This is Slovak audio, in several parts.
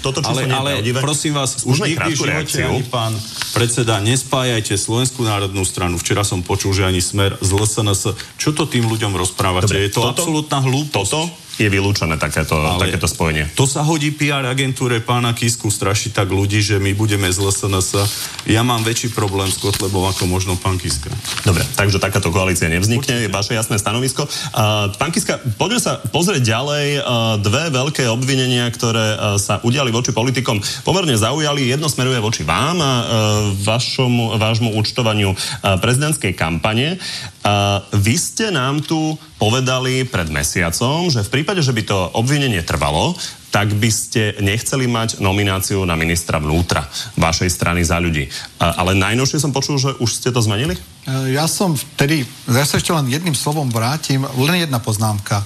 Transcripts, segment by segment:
také, čo. Ale, ale, Toto ale prosím vás, už nikdy v živote ani pán predseda, nespájajte Slovenskú národnú stranu. Včera som počul, že ani smer z LSNS. Čo to tým ľuďom rozprávate? Dobre, je to toto, absolútna hlúposť. Toto je vylúčené takéto, takéto spojenie. To sa hodí PR agentúre pána Kisku straší tak ľudí, že my budeme z LSNS. Ja mám väčší problém s Kotlebom ako možno pán Kiska. Dobre, takže takáto koalícia nevznikne, je vaše jasné stanovisko. Uh, pán Kiska, poďme sa pozrieť ďalej. Uh, dve veľké obvinenia, ktoré uh, sa udiali voči politikom, pomerne zaujali. Jedno smeruje voči vám a uh, vašomu, vášmu účtovaniu uh, prezidentskej kampane. Vy ste nám tu povedali pred mesiacom, že v prípade, že by to obvinenie trvalo, tak by ste nechceli mať nomináciu na ministra vnútra vašej strany za ľudí. Ale najnovšie som počul, že už ste to zmenili? E, ja som vtedy, ja sa ešte len jedným slovom vrátim, len jedna poznámka.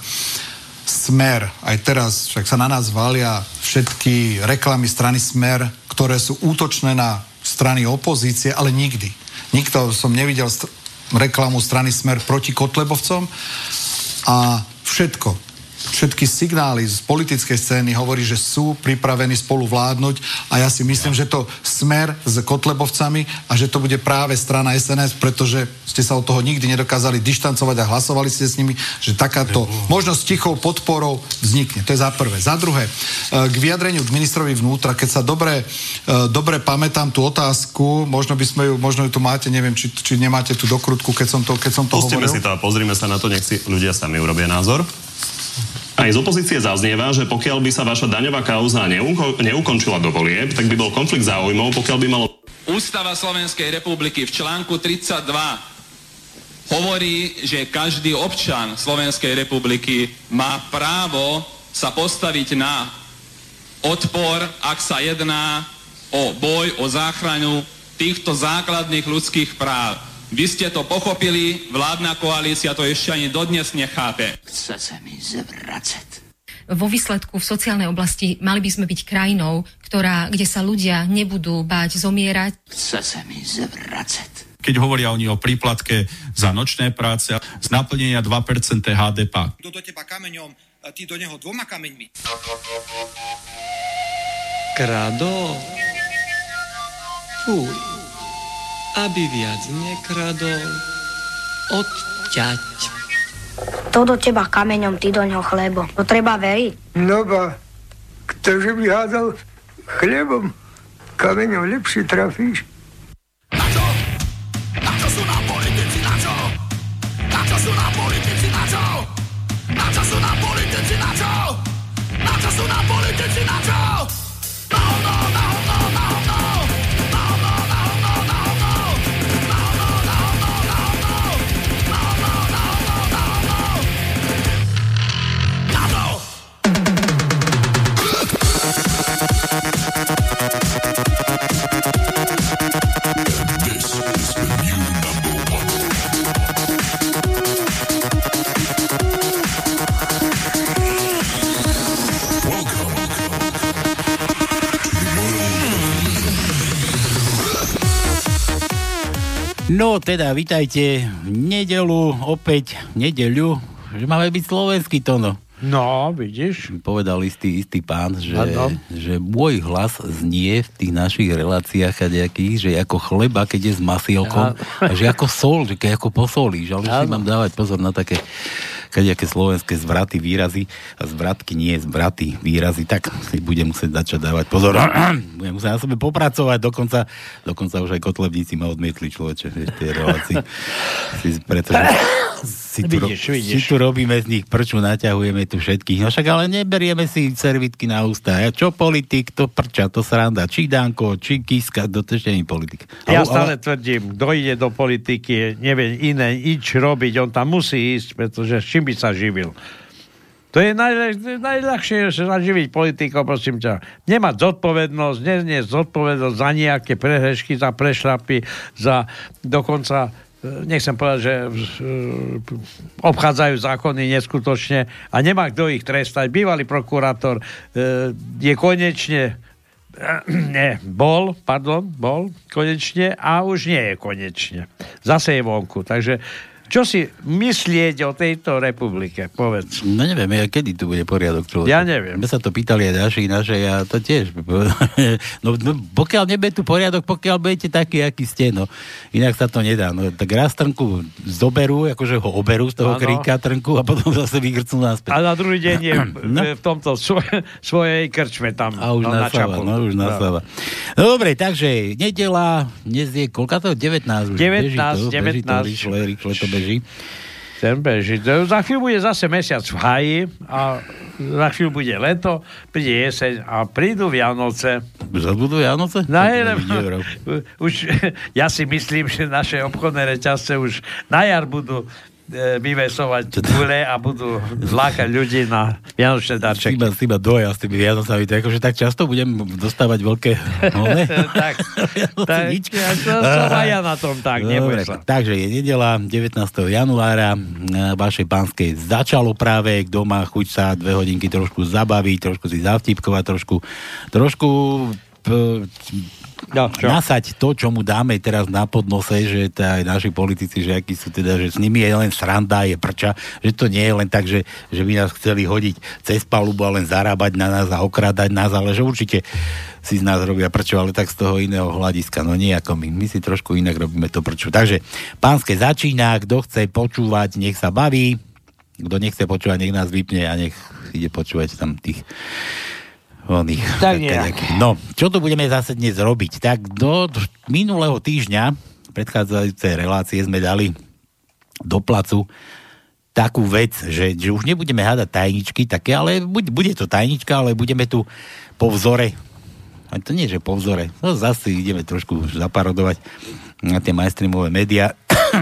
Smer, aj teraz, však sa na nás valia všetky reklamy strany Smer, ktoré sú útočné na strany opozície, ale nikdy. Nikto som nevidel reklamu strany Smer proti Kotlebovcom. A všetko, všetky signály z politickej scény hovorí, že sú pripravení spolu vládnuť a ja si myslím, že to smer s Kotlebovcami a že to bude práve strana SNS, pretože ste sa od toho nikdy nedokázali dištancovať a hlasovali ste s nimi, že takáto možnosť tichou podporou vznikne. To je za prvé. Za druhé, e, k vyjadreniu k ministrovi vnútra, keď sa dobre, e, dobre pamätám tú otázku, možno by sme ju, možno ju tu máte, neviem, či, či nemáte tú dokrutku, keď som to, keď som to Pustíme hovoril. si to a pozrime sa na to, nech si ľudia sami urobia názor. Aj z opozície zaznieva, že pokiaľ by sa vaša daňová kauza neuko- neukončila do volieb, tak by bol konflikt záujmov, pokiaľ by malo... Ústava Slovenskej republiky v článku 32 hovorí, že každý občan Slovenskej republiky má právo sa postaviť na odpor, ak sa jedná o boj, o záchranu týchto základných ľudských práv. Vy ste to pochopili, vládna koalícia to ešte ani dodnes nechápe. Chce sa mi zvracať. Vo výsledku v sociálnej oblasti mali by sme byť krajinou, ktorá, kde sa ľudia nebudú báť zomierať. Chce sa mi zvracať keď hovoria oni o príplatke za nočné práce z naplnenia 2% HDP. Kto do teba kameňom, ty do neho dvoma kameňmi. Krado. Fuj aby viac nekradol, odťať. To do teba kameňom, ty do ňoho chlebo. To treba veriť. No ba, ktože by hádal chlebom, kameňom lepšie trafíš. Na čo? Na čo sú nám politici, na čo? Na čo sú nám politici, na čo? Na čo sú nám politici, na čo? Na čo sú nám politici, na čo? No, no, no, no, no, No teda, vitajte v nedelu, opäť nedeľu, že máme byť slovenský tono. No, vidíš. Povedal istý, istý pán, že, že môj hlas znie v tých našich reláciách a nejakých, že ako chleba, keď je s masielkom, a že ako sol, že keď ako posolíš, ale si mám dávať pozor na také kadejaké slovenské zvraty, výrazy a zvratky nie zvraty, výrazy, tak si budem musieť začať dávať pozor. budem musieť na sebe popracovať, dokonca, dokonca už aj kotlebníci ma odmietli človeče v tej relácii. pretože si tu, vidíš, vidíš. si tu robíme z nich prču, naťahujeme tu všetkých. No však ale neberieme si servitky na ústa. Ja čo politik, to prča, to sranda. Či Danko, či Kiska, ešte nie politik. Ja ale, stále ale... tvrdím, kto ide do politiky, nevie iné, nič robiť, on tam musí ísť, pretože čím by sa živil. To je najľah, najľahšie zaživiť politikov, prosím ťa. Nemať zodpovednosť, neznieť zodpovednosť za nejaké prehrešky, za prešlapy, za dokonca nechcem povedať, že e, obchádzajú zákony neskutočne a nemá kto ich trestať. Bývalý prokurátor e, je konečne ne, bol, pardon, bol konečne a už nie je konečne. Zase je vonku. Takže Čo si myslieť o tejto republike, povedz. No neviem, ja, kedy tu bude poriadok človek. Ja neviem. My sa to pýtali aj naši, naše, ja to tiež. No, no pokiaľ nebude tu poriadok, pokiaľ budete takí, akí ste, no. Inak sa to nedá. No, tak raz trnku zoberú, akože ho oberú z toho ano. kríka trnku a potom zase vygrcnú naspäť. A na druhý deň je no. v tomto svoj, svojej krčme tam. A už no, nasáva, na no už nasáva. No dobre, takže nedela, dnes je, koľka to? 19 už. 19, beží to, 19. Beží to, rýchle, rýchle to beží. Ten beží. Za chvíľu bude zase mesiac v haji a za chvíľu bude leto, príde jeseň a prídu Vianoce. Už budú Vianoce? No, hej, už, ja si myslím, že naše obchodné reťazce už na jar budú vyvesovať gule a budú zlákať ľudí na vianočné darčeky. Iba, iba doja s tými Vianocami, to akože tak často budem dostávať veľké hole. tak, tak ja to, som aj ja na tom tak, Dobre, sa. Takže je nedela 19. januára vašej pánskej začalo práve, kto má chuť sa dve hodinky trošku zabaviť, trošku si zavtipkovať, trošku, trošku no, nasať to, čo mu dáme teraz na podnose, že tá, aj naši politici, že akí sú teda, že s nimi je len sranda, je prča, že to nie je len tak, že, že by nás chceli hodiť cez palubu a len zarábať na nás a okrádať nás, ale že určite si z nás robia prčo, ale tak z toho iného hľadiska, no nie ako my. My si trošku inak robíme to prčo. Takže pánske začína, kto chce počúvať, nech sa baví, kto nechce počúvať, nech nás vypne a nech ide počúvať tam tých oných. Tak nejak. No, čo tu budeme zase dnes robiť? Tak do minulého týždňa predchádzajúcej relácie sme dali do placu takú vec, že, že už nebudeme hádať tajničky také, ale bude, bude to tajnička, ale budeme tu po vzore a to nie, že po vzore, no zase ideme trošku zaparodovať na tie mainstreamové médiá,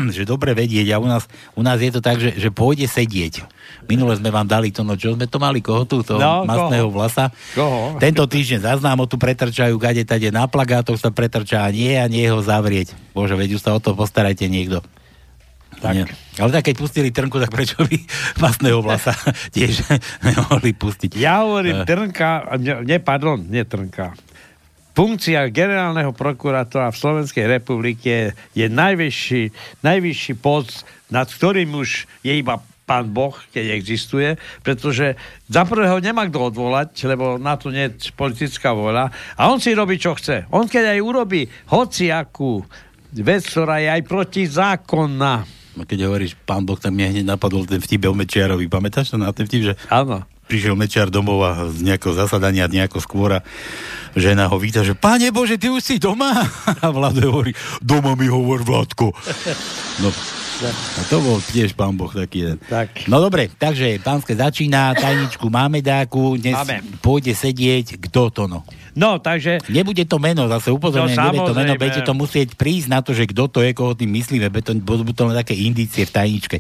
že dobre vedieť a u nás, u nás je to tak, že, že pôjde sedieť. Minule sme vám dali to, no čo sme to mali, koho tu, to no, masného koho? vlasa. Koho? Tento týždeň zaznámo tu pretrčajú, gade tade na plagátoch sa pretrčá a nie a nie ho zavrieť. Bože, veď už sa o to postarajte niekto. Tak. Nie. Ale tak keď pustili trnku, tak prečo by masného vlasa tiež nemohli pustiť? Ja hovorím, uh. trnka, ne, pardon, nie trnka funkcia generálneho prokurátora v Slovenskej republike je najvyšší, najvyšší post, nad ktorým už je iba pán Boh, keď existuje, pretože za prvého nemá kto odvolať, lebo na to nie je politická voľa a on si robí, čo chce. On keď aj urobí hociakú vec, ktorá je aj protizákonná, keď hovoríš pán Boh, tak mne hneď napadol ten vtip o Mečiarovi. Pamätáš to na ten vtip, že Áno prišiel Mečiar domov a z nejakého zasadania nejako skôr a žena ho víta, že Pane Bože, ty už si doma? A Vlado hovorí, doma mi hovor Vladko. No, a to bol tiež pán Boh taký jeden. Tak. No dobre, takže pánske začína, tajničku máme dáku, dnes máme. pôjde sedieť, kto to no? No, takže... Nebude to meno, zase upozorňujem, no, nebude to meno, budete to musieť prísť na to, že kto to je, koho tým myslíme, to, budú to len také indície v tajničke.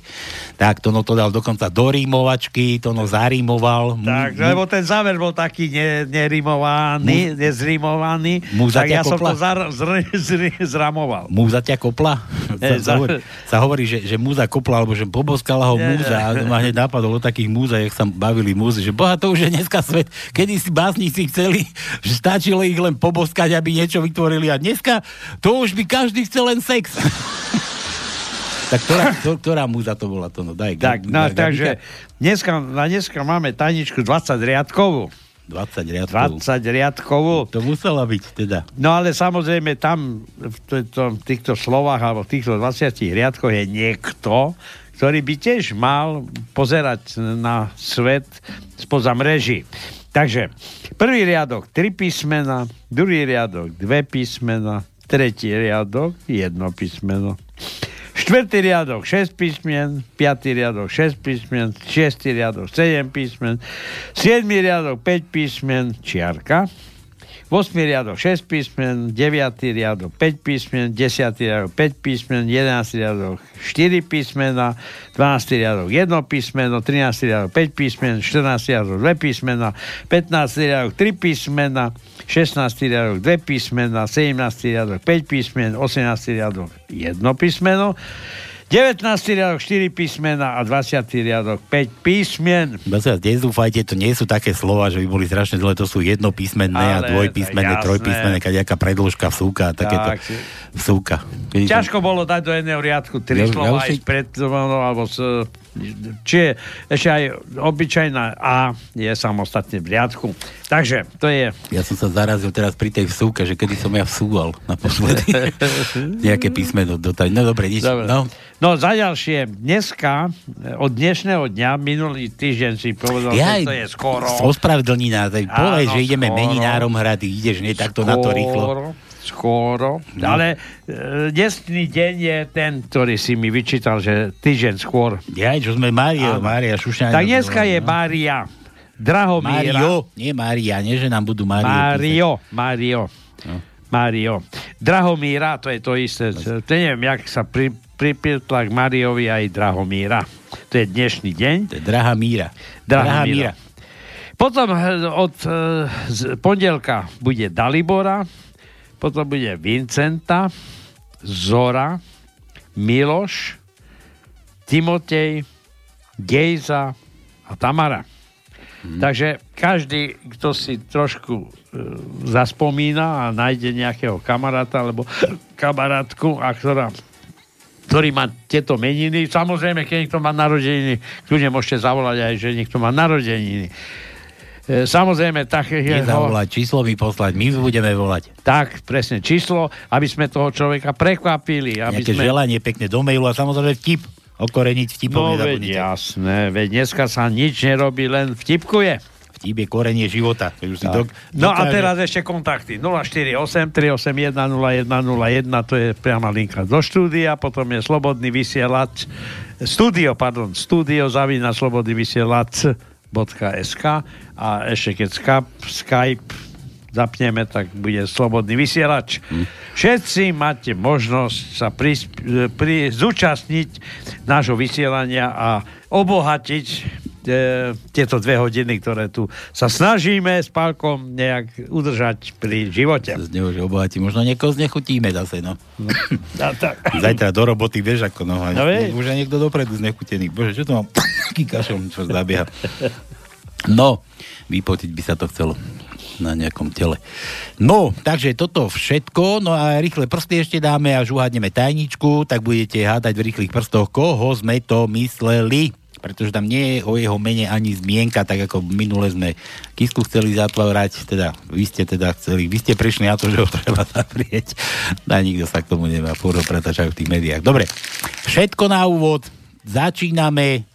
Tak, to no to dal dokonca do rímovačky, to no zarímoval. Tak, mu, lebo ten záver bol taký ne, nerimovaný, mu, nezrímovaný, tak ja kopla? som to zar, zr, zr, zramoval. Múza ťa kopla? Sa, za... hovorí, sa hovorí, že, že múza kopla, alebo že poboskala ho múza a ma hneď napadlo o takých múza, jak sa bavili múzy, že boha, to už je dneska svet, kedy si básnici chceli, že stačilo ich len poboskať, aby niečo vytvorili a dneska to už by každý chcel len sex. tak ktorá, to, ktorá múza to bola to? No, daj, tak, no, daj, takže dneska, na dneska máme tajničku 20 riadkovú. 20 riadkovú. 20 riadkovú. To musela byť teda. No ale samozrejme tam v týchto slovách alebo v týchto 20 riadkoch je niekto, ktorý by tiež mal pozerať na svet spoza mreží. Takže prvý riadok tri písmena, druhý riadok dve písmena, tretí riadok jedno písmeno. Štvrtý riadok 6 písmen, piatý riadok 6 písmen, šiestý riadok 7 písmen, siedmý riadok 5 písmen, čiarka, 8. riadok 6 písmen, 9. riadok 5 písmen, 10. riadok 5 písmen, 11. riadok 4 písmena, 12. riadok 1 písmeno, 13. riadok 5 písmen, 14. riadok 2 písmena, 15. riadok 3 písmena, 16. riadok 2 písmena, 17. riadok 5 písmen, 18. riadok 1 písmeno, 19. riadok 4 písmena a 20. riadok 5 písmen. Bez nezúfajte, to nie sú také slova, že by boli strašne dlhé, to sú jednopísmenné a dvojpísmenné, trojpísmenné, kaďaká predĺžka, vsúka, takéto vsúka. Ťažko bolo dať do jedného riadku tri ja, slova ja aj si... pred, alebo s, či je ešte aj obyčajná A je samostatne v riadku. Takže to je... Ja som sa zarazil teraz pri tej vsúke, že kedy som ja vsúval naposledy. Nejaké písmeno dotať. No dobre, nič. Dobre. No. no za ďalšie, dneska, od dnešného dňa, minulý týždeň si povedal, ja, že to je skoro. Ospravedlnina, povedz, že ideme skoro. meninárom hrať, ideš nie takto skoro. na to rýchlo skôro, no. ale e, dnesný deň je ten, ktorý si mi vyčítal, že týždeň skôr. Ja, čo sme Mária, Mária Šušňa. Tak dneska je no. Mária. Drahomíra. Mario, nie Mária, nie, že nám budú Mário. Mário, Mário. No. Mário. Drahomíra, to je to isté. To neviem, jak sa pri, pripitla k Mariovi aj Drahomíra. To je dnešný deň. To je Drahá míra. Drahá, Drahá míra. Potom eh, od e, z pondelka bude Dalibora, potom bude Vincenta, Zora, Miloš, Timotej, Gejza a Tamara. Hmm. Takže každý, kto si trošku e, zaspomína a nájde nejakého kamaráta alebo kamarátku, a ktorá ktorý má tieto meniny. Samozrejme, keď niekto má narodeniny, kľudne môžete zavolať aj, že niekto má narodeniny. E, samozrejme, tak je... Nezavolať, číslo mi poslať, my budeme volať. Tak, presne, číslo, aby sme toho človeka prekvapili. Aby Nejaké sme... želanie pekne do mailu a samozrejme vtip. Okoreniť vtipom No veď jasné, veď dneska sa nič nerobí, len vtipkuje. Vtip je korenie života. Dok- no a teraz ešte kontakty. 048 381 0101, to je priama linka do štúdia, potom je Slobodný vysielač, studio, pardon, studio zavina Slobodný vysielač www.slobodný.sk a ešte keď Skype, Skype zapneme, tak bude slobodný vysielač. Hmm. Všetci máte možnosť sa pri, pri, zúčastniť nášho vysielania a obohatiť e, tieto dve hodiny, ktoré tu sa snažíme s Pálkom nejak udržať pri živote. Z neho, že obohatí. Možno niekoho znechutíme zase, no. no tak. Zajtra do roboty, vieš, ako no. no už je niekto dopredu znechutený. Bože, čo to mám? Aký kašom, čo zabieha. No, vypotiť by sa to chcelo na nejakom tele. No, takže toto všetko, no a rýchle prsty ešte dáme a uhádneme tajničku, tak budete hádať v rýchlych prstoch, koho sme to mysleli pretože tam nie je o jeho mene ani zmienka, tak ako minule sme Kisku chceli zatvárať, teda vy ste teda chceli, vy ste prišli na to, že ho treba zavrieť. A nikto sa k tomu nemá, fúro pretačajú v tých médiách. Dobre, všetko na úvod, začíname,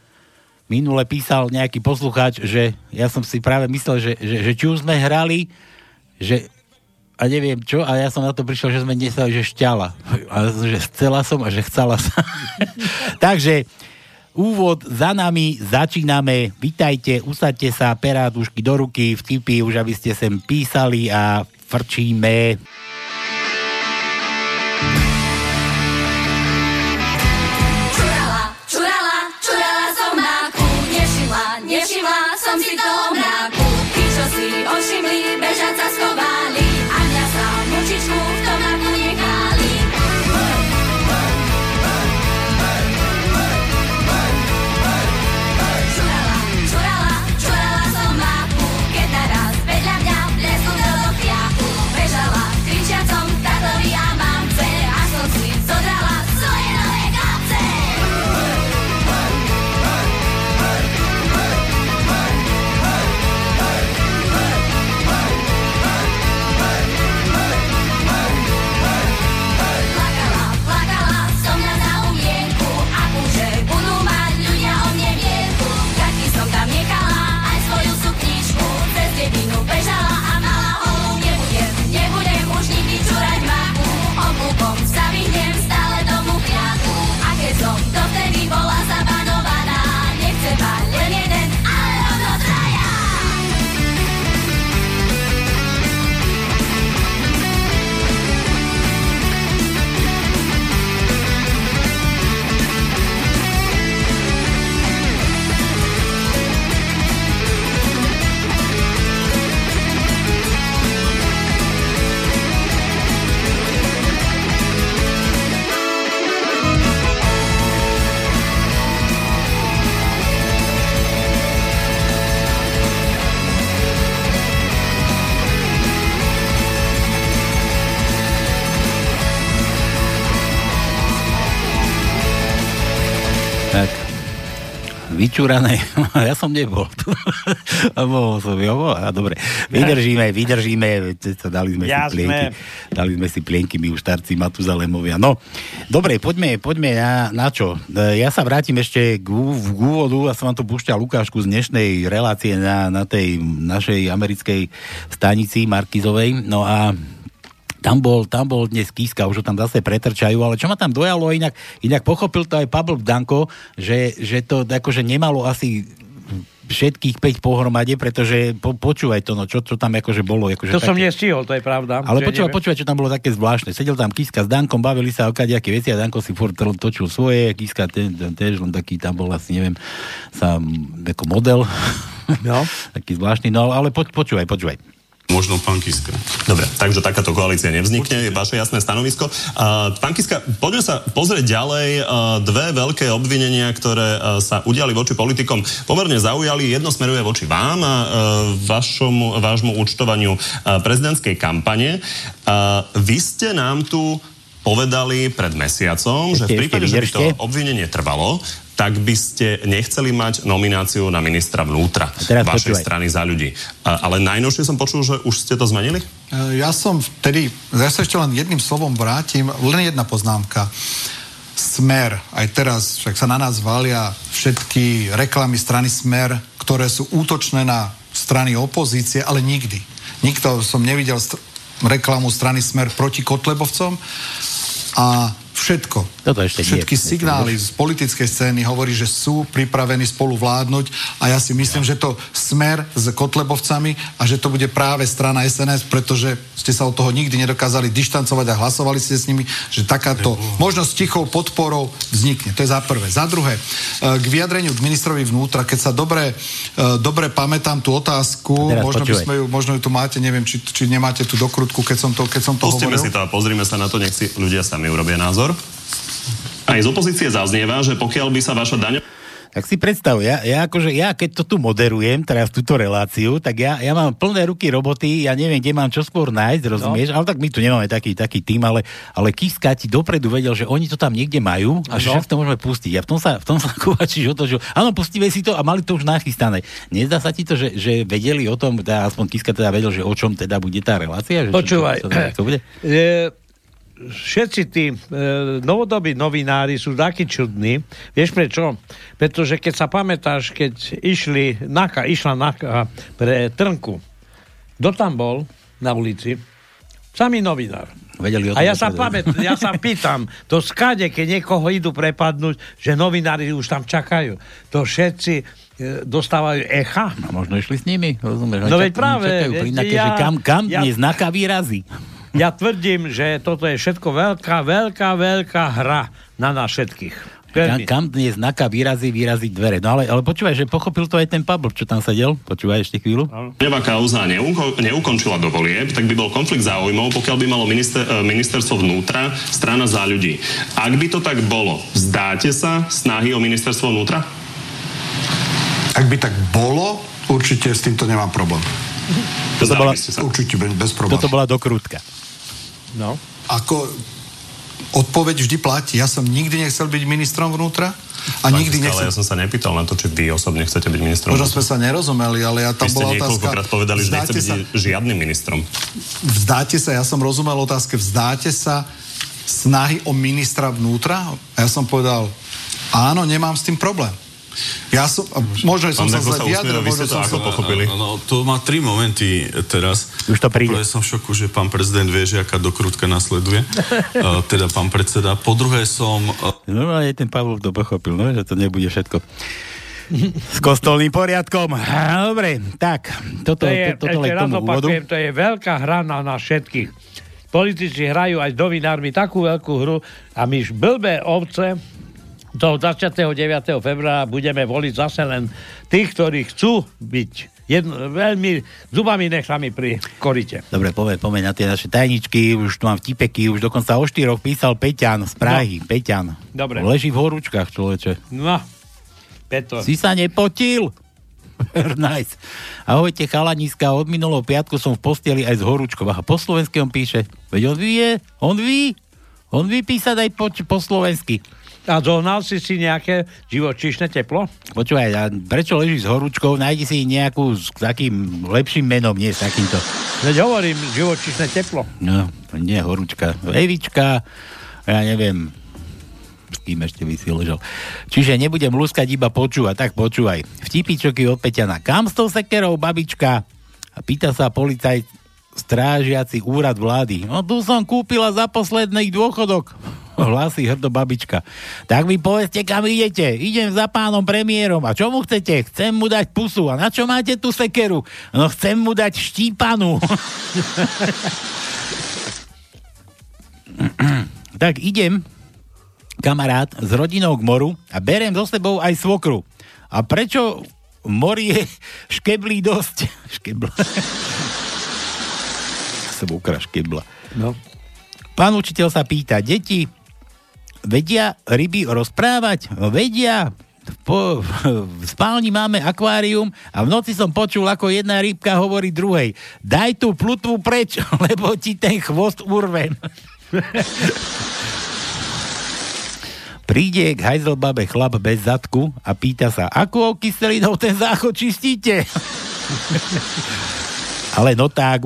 minule písal nejaký poslucháč, že ja som si práve myslel, že, že, že či už sme hrali, že a neviem čo, a ja som na to prišiel, že sme nesali, že šťala. A že chcela som a že chcela sa. Takže úvod za nami, začíname. Vítajte, usadte sa, perátušky do ruky, vtipy, už aby ste sem písali a frčíme. Vyčúrané. ja som nebol. a mohol som, jo, a dobre. Vydržíme, vydržíme. Dali sme Jasné. si plienky. Dali sme si plienky, my už starci Matuzalemovia. No, dobre, poďme, poďme na, na čo. E, ja sa vrátim ešte k, k úvodu a som vám tu púšťal Lukášku z dnešnej relácie na, na tej našej americkej stanici Markizovej. No a tam bol, tam bol dnes Kiska, už ho tam zase pretrčajú, ale čo ma tam dojalo, inak, inak pochopil to aj Pablo Danko, že, že to akože nemalo asi všetkých 5 pohromade, pretože po, počúvaj to, no, čo, čo tam akože bolo. Akože to také... som nestihol, to je pravda. Ale počúvaj, počúvaj, čo tam bolo také zvláštne. Sedel tam Kiska s Dankom, bavili sa o kadejaké veci a Danko si furt točil svoje, Kiska ten, ten, tiež len taký, tam bol asi, neviem, sa ako model. No. taký zvláštny, no ale po, počúvaj, počúvaj. Možno pán Kiska. Dobre, takže takáto koalícia nevznikne, je vaše jasné stanovisko. Uh, pán Kiska, poďme sa pozrieť ďalej. Uh, dve veľké obvinenia, ktoré uh, sa udiali voči politikom, pomerne zaujali. Jedno smeruje voči vám a uh, vašomu, vášmu účtovaniu uh, prezidentskej kampane. Uh, vy ste nám tu povedali pred mesiacom, ešte, že v prípade, že by to obvinenie trvalo, tak by ste nechceli mať nomináciu na ministra vnútra vašej počúvaj. strany za ľudí. Ale najnovšie som počul, že už ste to zmenili? E, ja som vtedy, ja sa ešte len jedným slovom vrátim, len jedna poznámka. Smer, aj teraz však sa na nás valia všetky reklamy strany Smer, ktoré sú útočné na strany opozície, ale nikdy. Nikto som nevidel st- reklamu strany Smer proti Kotlebovcom a všetko. Toto ešte Všetky nie, signály z politickej scény hovorí, že sú pripravení spolu vládnuť a ja si myslím, ja. že to smer s Kotlebovcami a že to bude práve strana SNS, pretože ste sa od toho nikdy nedokázali dištancovať a hlasovali ste s nimi, že takáto možnosť tichou podporou vznikne. To je za prvé. Za druhé, e, k vyjadreniu k ministrovi vnútra, keď sa dobre, e, dobre pamätám tú otázku, možno by sme ju, možno ju tu máte, neviem, či, či nemáte tú dokrutku, keď som to, keď som to Pustíme hovoril. si to a pozrime sa na to, nech si ľudia sami urobia názor. Aj z opozície zaznieva, že pokiaľ by sa vaša daň... Tak si predstav, ja, ja, akože, ja keď to tu moderujem, teraz túto reláciu, tak ja, ja mám plné ruky roboty, ja neviem, kde mám čo skôr nájsť, rozumieš? No. Ale tak my tu nemáme taký, taký tým, ale, ale Kiska ti dopredu vedel, že oni to tam niekde majú a no. že to môžeme pustiť. A v tom sa, v tom sa kovačíš o to, že áno, pustíme si to a mali to už nachystané. Nezdá sa ti to, že, že vedeli o tom, teda aspoň Kiska teda vedel, že o čom teda bude tá relácia? Že Počúvaj, čo, čo, čo, čo bude? Je všetci tí e, novodobí novinári sú takí čudní. Vieš prečo? Pretože keď sa pamätáš, keď išli Naka, išla Naka pre Trnku, kto tam bol na ulici? Samý novinár. Vedeli a ja sa, pamät, ja sa pýtam, to skade, keď niekoho idú prepadnúť, že novinári už tam čakajú. To všetci e, dostávajú echa. No možno išli s nimi, rozumieš? No veď práve. Čakajú, ja, že kam, kam ja, dnes výrazy ja tvrdím, že toto je všetko veľká, veľká, veľká hra na nás všetkých. Kam, kam dnes znaka výrazí, výrazí dvere. No ale, ale počúvaj, že pochopil to aj ten Pablo, čo tam sedel. Počúvaj ešte chvíľu. Neva kauza neuko, neukončila do volieb, tak by bol konflikt záujmov, pokiaľ by malo minister, e, ministerstvo vnútra strana za ľudí. Ak by to tak bolo, vzdáte sa snahy o ministerstvo vnútra? Ak by tak bolo, určite s týmto nemám problém. Toto bola, určite bez problémov. Toto bola dokrutka. No. Ako odpoveď vždy platí. Ja som nikdy nechcel byť ministrom vnútra. A Pán nikdy nechcel... ja som sa nepýtal na to, či vy osobne chcete byť ministrom. Možno sme sa nerozumeli, ale ja tam vy bola otázka... Vy povedali, že nechcete sa... byť žiadnym ministrom. Vzdáte sa, ja som rozumel otázke, vzdáte sa snahy o ministra vnútra? A ja som povedal, áno, nemám s tým problém. Ja som, možno som sa zle vyjadril, možno som sa... pochopili. No, no, to má tri momenty teraz. Už to príde. Prvé som v šoku, že pán prezident vie, že aká dokrutka nasleduje. uh, teda pán predseda. Po druhé som... Uh... No aj ten Pavlov to pochopil, no, že to nebude všetko s kostolným poriadkom. Dobre, tak, toto, to je, to, toto ešte raz opakujem, to je veľká hra na nás všetkých. Politici hrajú aj s novinármi takú veľkú hru a my blbé ovce toho 29. februára budeme voliť zase len tých, ktorí chcú byť jedno, veľmi zubami nechami pri korite. Dobre, poved, poved na tie naše tajničky, už tu mám vtipeky, už dokonca o štyroch písal Peťan z Prahy. No. Peťan. Dobre. Leží v horúčkach, človeče. No, Peto. Si sa nepotil? nice. Ahojte, chalaniska, od minulého piatku som v posteli aj z horúčkov. A po slovensky on píše, veď on vie, on ví, on vie písať aj po, po slovensky. A zohnal si si nejaké živočíšne teplo? Počúvaj, a prečo ležíš s horúčkou? Nájdi si nejakú s takým lepším menom, nie s takýmto. Veď hovorím, živočíšne teplo. No, nie horúčka. Evička, ja neviem, s kým ešte by si ležal. Čiže nebudem lúskať, iba počúvať, tak počúvaj. Vtipičoky od Peťana. Kam s tou sekerou, babička? A pýta sa policajt, strážiaci úrad vlády. No tu som kúpila za posledný dôchodok hlási hrdo babička. Tak mi povedzte, kam idete. Idem za pánom premiérom. A čo mu chcete? Chcem mu dať pusu. A na čo máte tú sekeru? No chcem mu dať štípanu. tak idem, kamarát, s rodinou k moru a berem so sebou aj svokru. A prečo mori je škeblí dosť? Škebla. Svokra škebla. No. Pán učiteľ sa pýta, deti, vedia ryby rozprávať? No vedia. Po, v spálni máme akvárium a v noci som počul, ako jedna rybka hovorí druhej. Daj tú plutvu preč, lebo ti ten chvost urvem. Príde k hajzelbabe chlap bez zadku a pýta sa, ako kyselinou ten záchod čistíte? Ale no tak,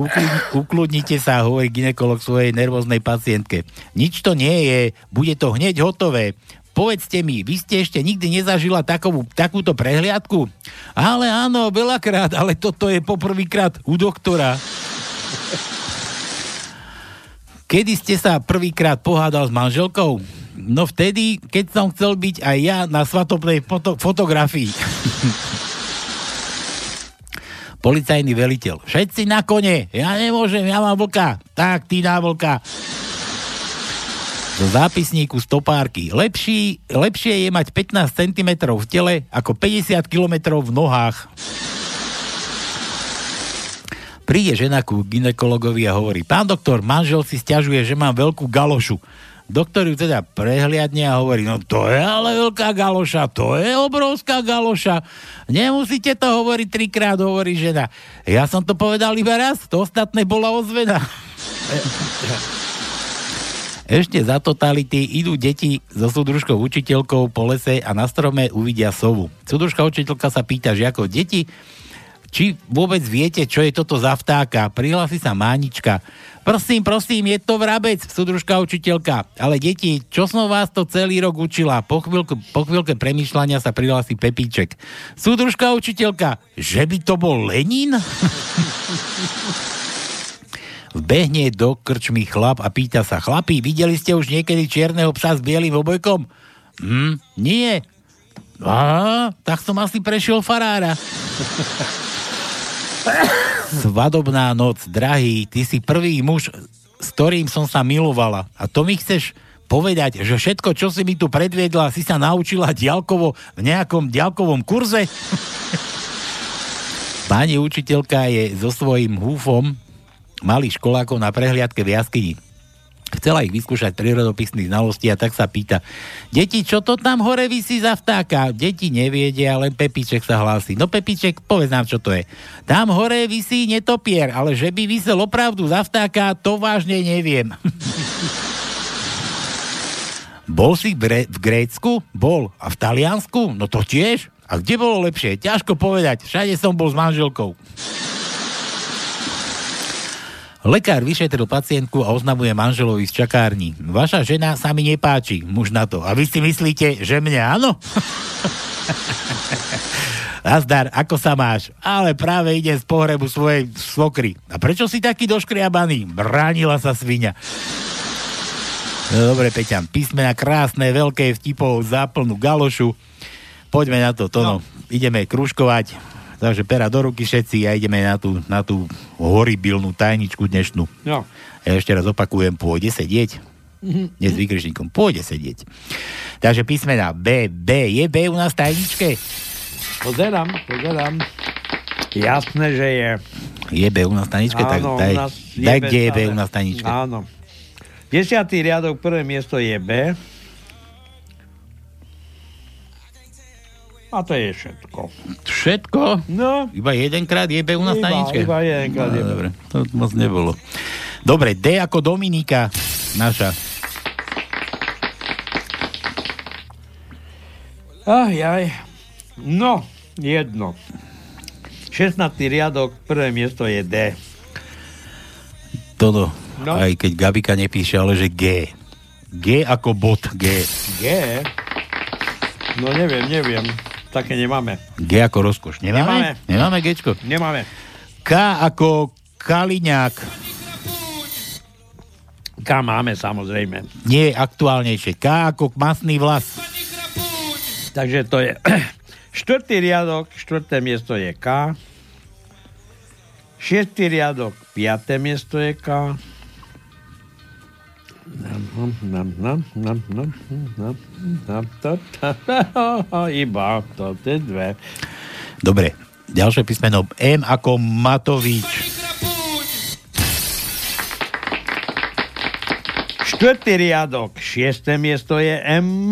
ukludnite sa, hovorí ginekolog svojej nervóznej pacientke. Nič to nie je, bude to hneď hotové. Povedzte mi, vy ste ešte nikdy nezažila takovú, takúto prehliadku? Ale áno, veľakrát, ale toto je poprvýkrát u doktora. Kedy ste sa prvýkrát pohádal s manželkou? No vtedy, keď som chcel byť aj ja na svatobnej foto- fotografii. Policajný veliteľ. Všetci na kone. Ja nemôžem, ja mám vlka. Tak, ty na vlka. Do zápisníku stopárky. Lepší, lepšie je mať 15 cm v tele ako 50 km v nohách. Príde žena ku ginekologovi a hovorí, pán doktor, manžel si stiažuje, že mám veľkú galošu. Doktor ju teda prehliadne a hovorí, no to je ale veľká galoša, to je obrovská galoša. Nemusíte to hovoriť trikrát, hovorí žena. Ja som to povedal iba raz, to ostatné bola ozvena. Ešte za totality idú deti so súdružkou učiteľkou po lese a na strome uvidia sovu. Súdružka učiteľka sa pýta žiakov, deti, či vôbec viete, čo je toto za vtáka? Prihlási sa Mánička. Prosím, prosím, je to vrabec, súdružka učiteľka. Ale deti, čo som vás to celý rok učila? Po, chvíľku, po chvíľke premýšľania sa prihlási Pepíček. Súdružka učiteľka, že by to bol Lenin? Vbehne do krčmy chlap a pýta sa, chlapi, videli ste už niekedy čierneho psa s bielým obojkom? Hm, nie. Á, tak som asi prešiel farára. Svadobná noc, drahý, ty si prvý muž, s ktorým som sa milovala. A to mi chceš povedať, že všetko, čo si mi tu predviedla, si sa naučila diálkovo v nejakom diálkovom kurze? Pani učiteľka je so svojím húfom malých školákov na prehliadke v jaskyni. Chcela ich vyskúšať prírodopisných znalostí a tak sa pýta, deti, čo to tam hore vysí za vtáka? Deti neviedia, len Pepiček sa hlási. No Pepiček, povedz nám, čo to je. Tam hore vysí netopier, ale že by vysel opravdu za vtáka, to vážne neviem. Bol si v Grécku? Bol. A v Taliansku? No to tiež. A kde bolo lepšie? Ťažko povedať. Všade som bol s manželkou. Lekár vyšetril pacientku a oznamuje manželovi z čakárni. Vaša žena sa mi nepáči, muž na to. A vy si myslíte, že mne áno? Nazdar, ako sa máš? Ale práve ide z pohrebu svojej svokry. A prečo si taký doškriabaný? Bránila sa svinia. No, dobre, Peťan, písmena krásne, veľké vtipov, záplnú galošu. Poďme na to, Tono. No. Ideme kružkovať. Takže pera do ruky všetci a ideme na tú, na tú horibilnú tajničku dnešnú. No. Ja ešte raz opakujem, pôjde sedieť. Mm-hmm. Dnes výkričníkom pôjde sedieť. Takže písmena B, B. Je B u nás tajničke? Pozerám, pozerám. Jasné, že je. Je B u nás tajničke? Áno, tak daj, daj kde je B u nás tajničke. Áno. Desiatý riadok, prvé miesto je B. A to je všetko. Všetko? No. Iba jedenkrát jebe u nás iba, na ničke? Iba jedenkrát no, Dobre, to moc nebolo. Dobre, D ako Dominika, naša. Aj, aj. No, jedno. 16. riadok, prvé miesto je D. Toto, no. aj keď Gabika nepíše, ale že G. G ako bod G. G? No neviem, neviem. Také nemáme. G ako rozkoš. Nemáme? Nemáme, nemáme Gčko? Nemáme. K ako Kaliňák. K máme, samozrejme. Nie, aktuálnejšie. K ako masný vlas. Takže to je štvrtý riadok, štvrté miesto je K. Šiestý riadok, piaté miesto je K. Iba to je dve. Dobre, ďalšie písmeno M ako Matovič. Štvrtý riadok, šiesté miesto je M.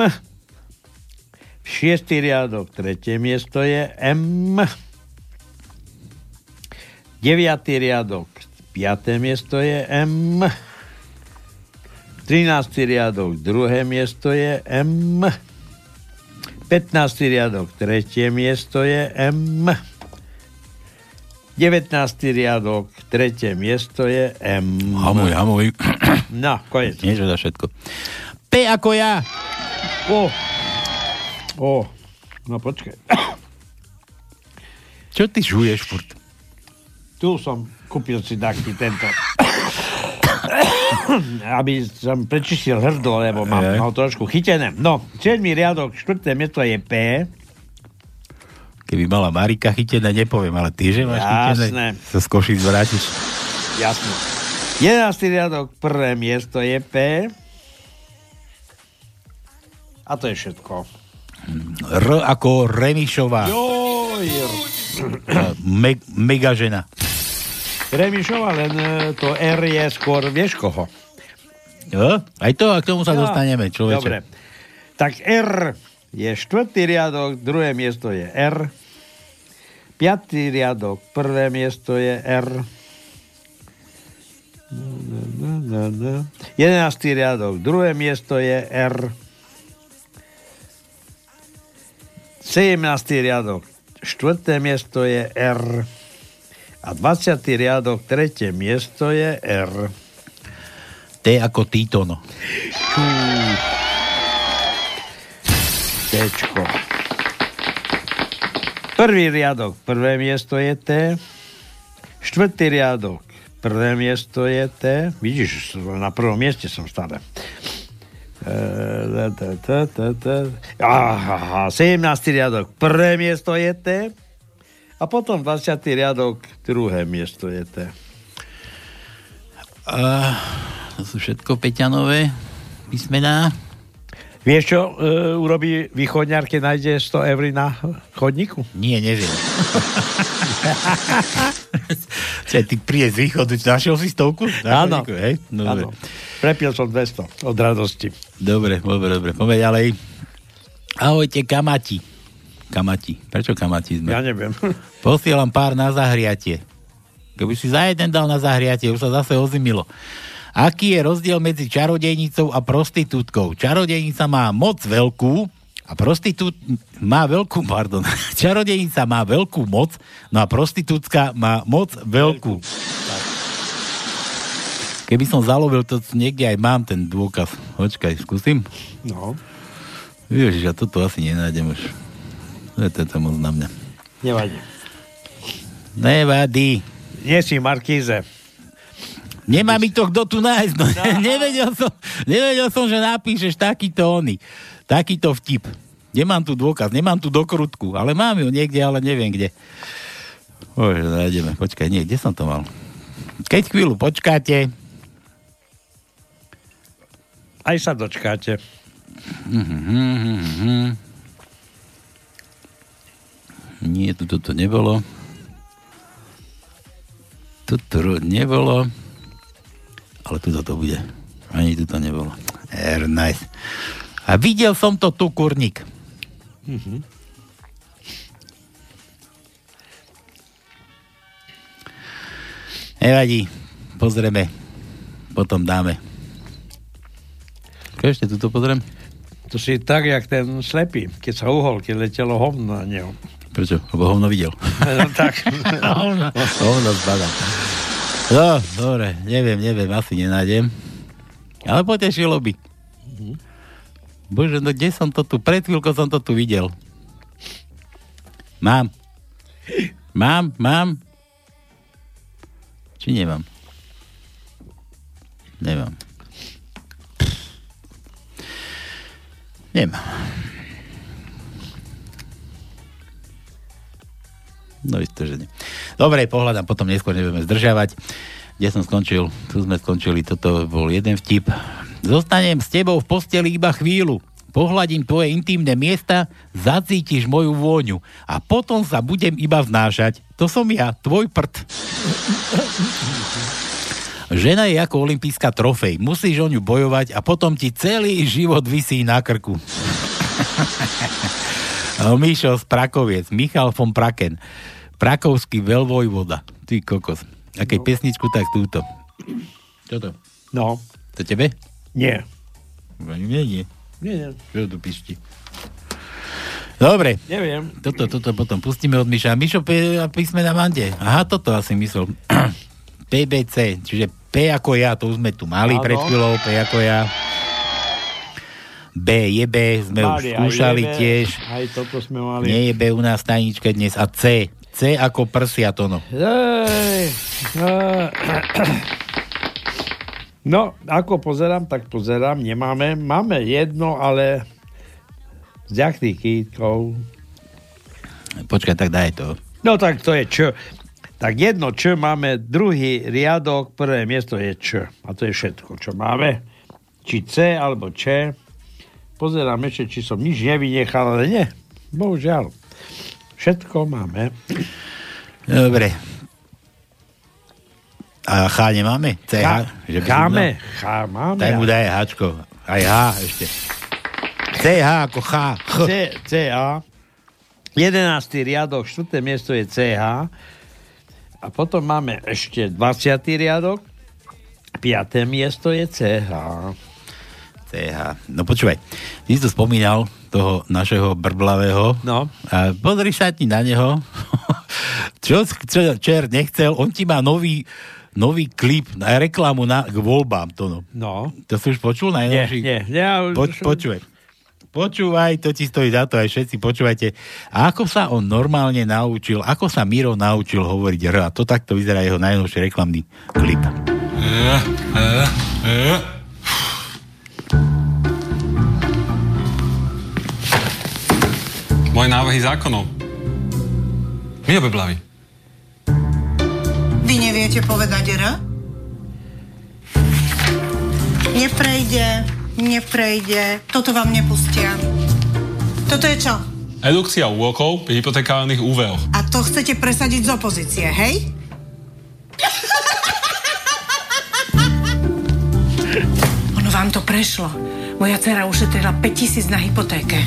Šiestý riadok, tretie miesto je M. Deviatý riadok, piaté miesto je M. 13. riadok, druhé miesto je M. 15. riadok, tretie miesto je M. 19. riadok, tretie miesto je M. Hamuj, hamuj. No, konec. Niečo za všetko. P ako ja. O. O. No počkaj. Čo ty žuješ furt? Tu som kúpil si taký tento aby som prečistil hrdlo, lebo mám ho trošku chytené. No, 7. riadok, 4. miesto je P. Keby mala Marika chytené, nepoviem, ale ty, že máš chytené, sa z Košic vrátiš. Jasné. 11. riadok, prvé miesto je P. A to je všetko. R ako Remišová. Joj. Me, mega žena. Remišova, len e, to R je skôr, vieš koho? Jo? Aj to, a k tomu sa jo. dostaneme, človeče. Dobre. Tak R je štvrtý riadok, druhé miesto je R. Piatý riadok, prvé miesto je R. Jedenáctý riadok, druhé miesto je R. 17. riadok, štvrté miesto je R. A 20. riadok, tretie miesto je R. T ako Titono. Tčko. Prvý riadok, prvé miesto je T. Štvrtý riadok, prvé miesto je T. Vidíš, na prvom mieste som stále. Aha, 17. riadok, prvé miesto je T. A potom 20. riadok, druhé miesto je T. Uh, to sú všetko Peťanové písmená. Vieš, čo uh, urobí východňar, keď nájde 100 eur na chodníku? Nie, neviem. Čiže ty príde z východu, našiel si stovku? Áno. Hej? No, Áno. Prepil som 200 od radosti. Dobre, dobre, dobre. Poďme ďalej. Ahojte, kamati. Kamati. Prečo kamati sme? Ja neviem. Posielam pár na zahriatie. Keby si za jeden dal na zahriatie, už sa zase ozimilo. Aký je rozdiel medzi čarodejnicou a prostitútkou? Čarodejnica má moc veľkú a prostitút má veľkú, pardon, čarodejnica má veľkú moc, no a prostitútka má moc veľkú. Keby som zalovil to, niekde aj mám ten dôkaz. Počkaj, skúsim? No. Ježiš, ja toto asi nenájdem už. To je to moc na mňa. Nevadí. Nevadí. Nie si Markíze. Nemá mi to kto tu nájsť. No. No. nevedel, som, nevedel som, že napíšeš takýto ony. Takýto vtip. Nemám tu dôkaz, nemám tu dokrutku, ale mám ju niekde, ale neviem kde. Bože, nájdeme. Počkaj, nie, kde som to mal? Keď chvíľu počkáte. Aj sa dočkáte. Uh-huh, uh-huh. Nie, tu toto nebolo. Toto nebolo. Ale tu to bude. Ani tu to nebolo. Er, nice. A videl som to tu, kurník. Mm-hmm. Nevadí. Pozrieme. Potom dáme. Ešte tu to pozriem. To si tak, jak ten slepý, keď sa uhol, keď letelo hovno na neho. Prečo? Lebo hovno videl. No tak. hovno, hovno zbada. No, dobre, neviem, neviem, asi nenájdem. Ale potešilo by. Mm-hmm. Bože, no kde som to tu? Pred chvíľkou som to tu videl. Mám. Mám, mám. Či nemám? Nemám. Nemám. No isto, že nie. Dobre, pohľadám, potom neskôr nebudeme zdržiavať. Kde som skončil? Tu sme skončili, toto bol jeden vtip. Zostanem s tebou v posteli iba chvíľu. Pohľadím tvoje intimné miesta, zacítiš moju vôňu a potom sa budem iba vznášať. To som ja, tvoj prd. Žena je ako olimpijská trofej. Musíš o ňu bojovať a potom ti celý život vysí na krku. Míšo z Prakoviec, Michal von Praken. Prakovský voda. Ty kokos. A keď no. pesničku, tak túto. Čo to? No. To tebe? Nie. Nie, nie. Nie, nie. Čo tu pišti? Dobre. Neviem. Toto, toto potom pustíme od Miša. Mišo, písmena mande. Aha, toto asi myslel. PBC, čiže P ako ja, to už sme tu mali Áno. pred chvíľou, P ako ja. B je B, sme mali, už skúšali aj tiež. Aj toto sme mali. Nie je B u nás tajničke dnes. A C. C ako prsia to no. No, ako pozerám, tak pozerám, nemáme. Máme jedno, ale z ďachtých kýtkov. Počkaj, tak daj to. No tak to je čo. Tak jedno Č máme, druhý riadok, prvé miesto je Č. A to je všetko, čo máme. Či C alebo Č. Pozerám ešte, či som nič nevynechal, ale nie. Bohužiaľ. Všetko máme. Dobre. A H nemáme? CH? H, že máme. H máme. Tak mu daj Hčko. Aj H ešte. CH ako H. C, CH. 11. riadok, 4. miesto je CH. A potom máme ešte 20. riadok, 5. miesto je CH. CH. No počúvaj, ty si to spomínal, toho našeho brblavého. No. A pozri sa ti na neho. čo, čo čer nechcel, on ti má nový nový klip na reklamu na, k voľbám. To, no. no. To si už počul najnovší? Nie, nie. Ja už... Poč, počúvaj. Počúvaj, to ti stojí za to, aj všetci počúvajte. A ako sa on normálne naučil, ako sa Miro naučil hovoriť R. A to takto vyzerá jeho najnovší reklamný klip. Moje návrhy zákonov. My obeblaví. Vy neviete povedať R? Neprejde neprejde, toto vám nepustia. Toto je čo? Edukcia úrokov pri hypotekárnych úveroch. A to chcete presadiť z opozície, hej? ono vám to prešlo. Moja dcera ušetrila 5000 na hypotéke.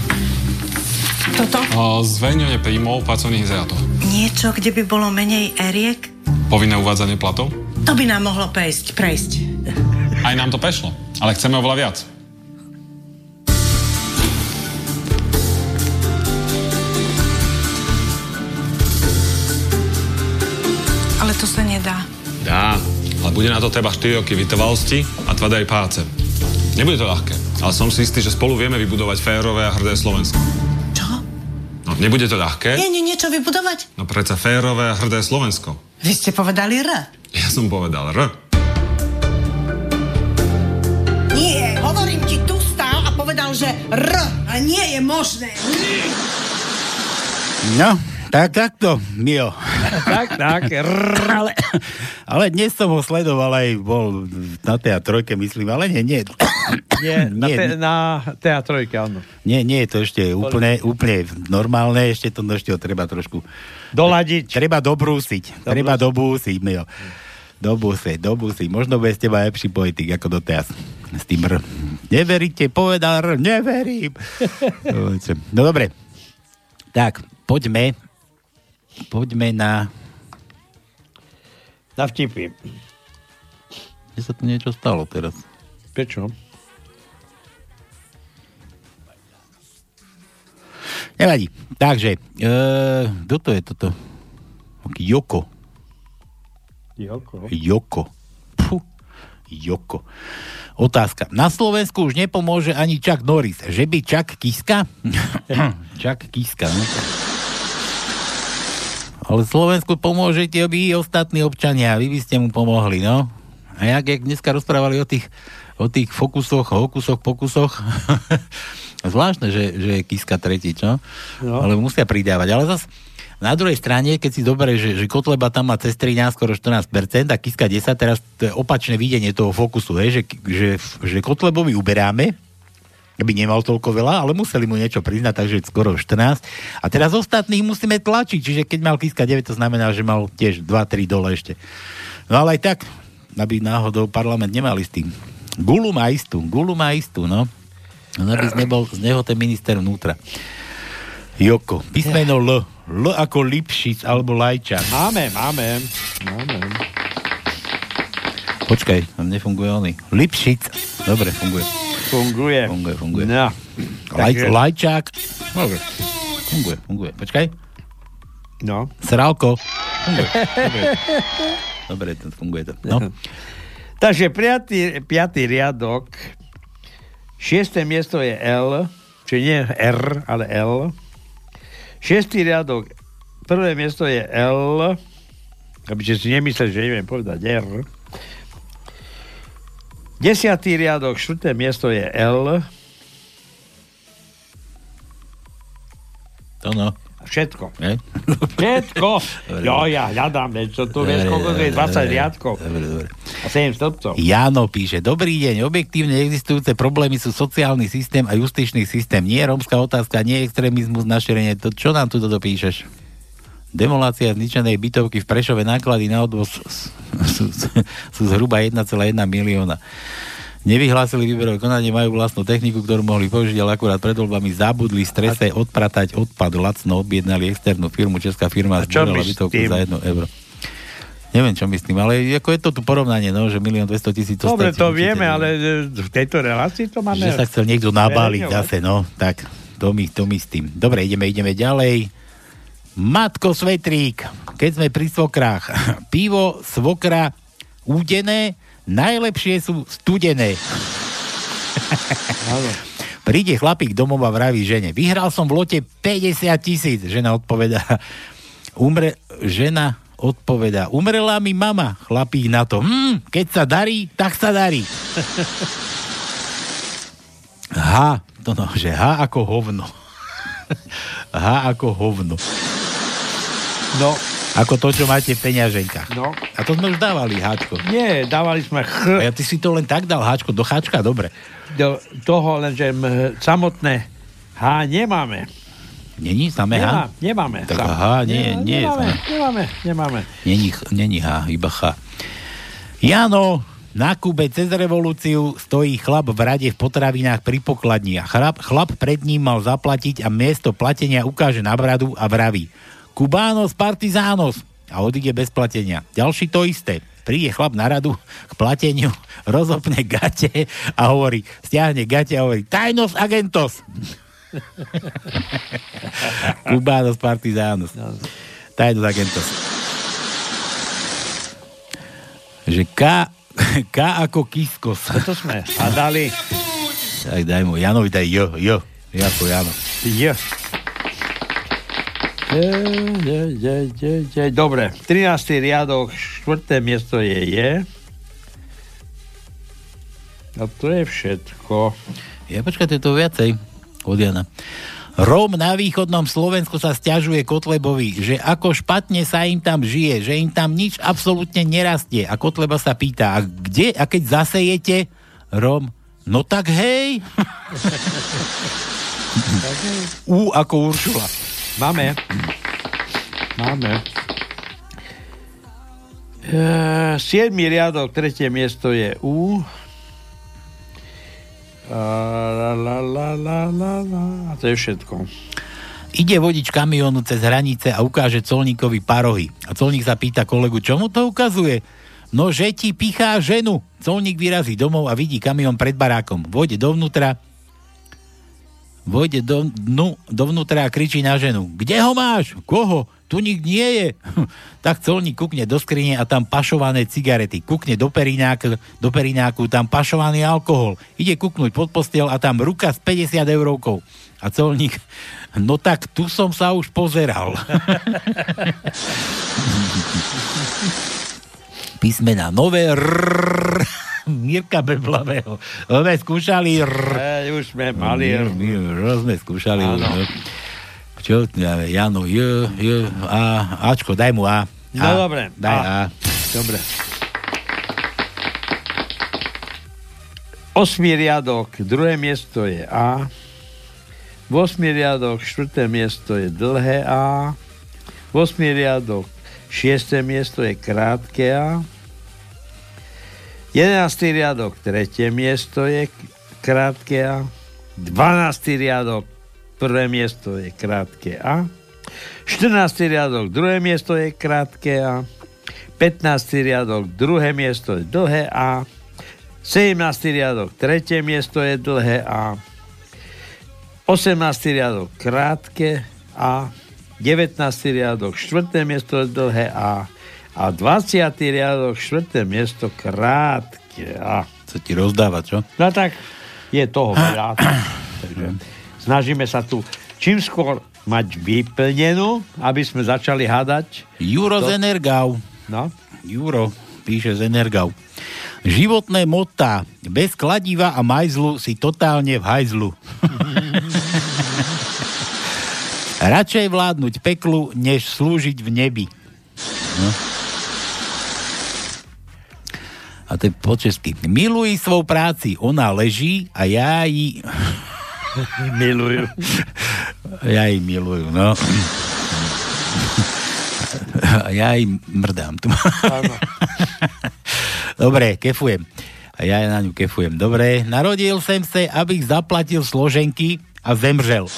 Toto? Zverejnenie príjmov pracovných zjatov. Niečo, kde by bolo menej eriek? Povinné uvádzanie platov? To by nám mohlo prejsť, prejsť. Aj nám to prešlo, ale chceme oveľa viac. Ale to sa nedá. Dá, ale bude na to treba 4 roky vytrvalosti a tvrdej práce. Nebude to ľahké, ale som si istý, že spolu vieme vybudovať férové a hrdé Slovensko. No, nebude to ľahké. Nie, nie, niečo vybudovať? No predsa férové a hrdé Slovensko. Vy ste povedali R. Ja som povedal R. Nie, hovorím ti, tu stál a povedal, že R a nie je možné. No, tak, takto, Mio. tak, tak. ale, ale dnes som ho sledoval aj bol na teatrojke, myslím, ale nie, nie. Nie, na, te, na teatrojke, áno. Nie, nie je to ešte úplne, úplne normálne, ešte to ešte treba trošku doladiť. Treba dobrúsiť, Dobrú... treba dobúsiť, Mio. Dobúsiť, dobúsiť. Možno bude z teba lepší politik ako doteraz. S tým R. Neveríte, povedal R, neverím. no dobre. Tak, poďme poďme na... Na vtipy. Kde sa tu niečo stalo teraz? Prečo? Nevadí. Takže, e, kto to je toto? Joko. Joko. Joko. Joko. Otázka. Na Slovensku už nepomôže ani Chuck Norris. Že by Chuck Kiska? Chuck Kiska, no. Ale Slovensku pomôžete vy ostatní občania. Vy by ste mu pomohli, no. A jak, jak dneska rozprávali o tých, o tých fokusoch, hokusoch, pokusoch. Zvláštne, že, že je Kiska tretí, čo? No. Ale musia pridávať. Ale zase na druhej strane, keď si dobre, že, že Kotleba tam má cez 13, skoro 14% a Kiska 10, teraz to je opačné videnie toho fokusu, hej, že, že, že Kotlebovi uberáme, by nemal toľko veľa, ale museli mu niečo priznať, takže skoro 14. A teraz ostatných musíme tlačiť, čiže keď mal Kiska 9, to znamená, že mal tiež 2-3 dole ešte. No ale aj tak, aby náhodou parlament nemal istý. Gulu má istú, Gulu má istú, no. No aby nebol z neho ten minister vnútra. Joko. Písmeno L. L ako Lipšic alebo Lajčák. Máme, máme. Máme. Počkaj, tam nefunguje oný. Lipšic. Dobre, funguje. Funguje. Funguje, funguje. No. Laj, Lajčák. Dobre. Funguje, funguje. Počkaj. No. Sralko. Funguje. funguje. Dobre, to funguje to. No. Takže piatý, piatý riadok, šiesté miesto je L, či nie R, ale L. Šiestý riadok, prvé miesto je L, aby ste si nemysleli, že neviem povedať R. Desiatý riadok, štvrté miesto je L. To no. Všetko. Ne? Všetko. Dobre, jo, ja hľadám niečo. Tu vieš, koľko je 20 riadkov. Dobre, dobre. A 7 stĺpcov. Jano píše, dobrý deň, objektívne existujúce problémy sú sociálny systém a justičný systém. Nie rómska otázka, nie extrémizmus na šírenie. To, čo nám tu toto píšeš? Demolácia zničenej bytovky v Prešove náklady na odvoz sú, sú, sú zhruba 1,1 milióna. Nevyhlásili výberové konanie, majú vlastnú techniku, ktorú mohli použiť, ale akurát pred voľbami zabudli strese odpratať odpad lacno, objednali externú firmu, česká firma zbúrala bytovku za 1 euro. Neviem, čo myslím, ale ako je to tu porovnanie, no, že milión 200 tisíc Dobre, to vieme, ale v tejto relácii to máme... Že sa chcel niekto nabáliť zase, no, tak to my, to my s tým. Dobre, ideme, ideme ďalej. Matko Svetrík, keď sme pri svokrách. Pivo, svokra, údené, Najlepšie sú studené. Príde chlapík domov a vraví žene. Vyhral som v lote 50 tisíc. Žena odpovedá. Umre, žena odpovedá. Umrela mi mama. Chlapík na to. Hm, keď sa darí, tak sa darí. H, to no, že H ako hovno. H ako hovno. No, ako to, čo máte v peňaženkách. No. A to sme už dávali háčko. Nie, dávali sme ch. A ja ty si to len tak dal háčko, do háčka, dobre. Do toho, lenže m, samotné H nemáme. Není samé H? Nemáme. Tak H nie, nie, nemáme, nemáme, nemáme. Není, není H, iba H. Jano, na Kube cez revolúciu stojí chlap v rade v potravinách pri pokladni a chlap, chlap pred ním mal zaplatiť a miesto platenia ukáže na bradu a vraví Kubános Partizános a odíde bez platenia. Ďalší to isté. Príde chlap na radu k plateniu, rozopne gate a hovorí, stiahne gate a hovorí, tajnos agentos. Kubános Partizános. Tajnos agentos. Že K, K ako Kiskos. To sme a dali. Tak daj mu, Janovi daj J, J. J ako Jano. J. Je, je, je, je, je. Dobre, 13. riadok, 4. miesto je je. A to je všetko. Ja počkajte, to viacej od Jana. Róm na východnom Slovensku sa stiažuje Kotlebovi, že ako špatne sa im tam žije, že im tam nič absolútne nerastie. A Kotleba sa pýta, a kde, a keď zasejete, Róm, no tak hej. U ako Uršula. Máme. Máme. E, 7. riadok, tretie miesto je U. La, la, la, la. A to je všetko. Ide vodič kamionu cez hranice a ukáže colníkovi parohy. A colník sa pýta kolegu, čo mu to ukazuje? No, že ti pichá ženu. Colník vyrazí domov a vidí kamión pred barákom. Vôjde dovnútra, vojde do, dnu, dovnútra a kričí na ženu. Kde ho máš? Koho? Tu nik nie je. tak colník kukne do skrine a tam pašované cigarety. Kukne do perináku, do perináku, tam pašovaný alkohol. Ide kuknúť pod postel a tam ruka s 50 eurovkou. A colník, no tak tu som sa už pozeral. Písmena nové rrr, Mirka Beblavého. Sme skúšali... Ej, už sme mali. My, my, sme skúšali. Áno. Čo? Jano, J, J, A, Ačko, daj mu A. No a, dobre. Daj A. A. Dobre. Osmý riadok, druhé miesto je A. V osmý riadok, štvrté miesto je dlhé A. V osmý riadok, šiesté miesto je krátke A. 11. riadok, tretie miesto je krátke A. 12. riadok, prvé miesto je krátke A. 14. riadok, druhé miesto je krátke A. 15. riadok, druhé miesto je dlhé A. 17. riadok, tretie miesto je dlhé A. 18. riadok, krátke A. 19. riadok, štvrté miesto je dlhé A a 20. riadok, 4. miesto, krátke. A... Chce ti rozdávať, čo? No tak je toho veľa. Takže snažíme sa tu čím skôr mať vyplnenú, aby sme začali hádať. Juro to... z Energau. No? Juro píše z Energau. Životné motá. Bez kladiva a majzlu si totálne v hajzlu. Radšej vládnuť peklu, než slúžiť v nebi. No. A to je po česky. Miluj svou práci, ona leží a ja ji... Milujú. ja ji milujú, no. A ja jej mrdám. Dobre, kefujem. A ja na ňu kefujem. Dobre, narodil som sa, abych zaplatil složenky a zemřel.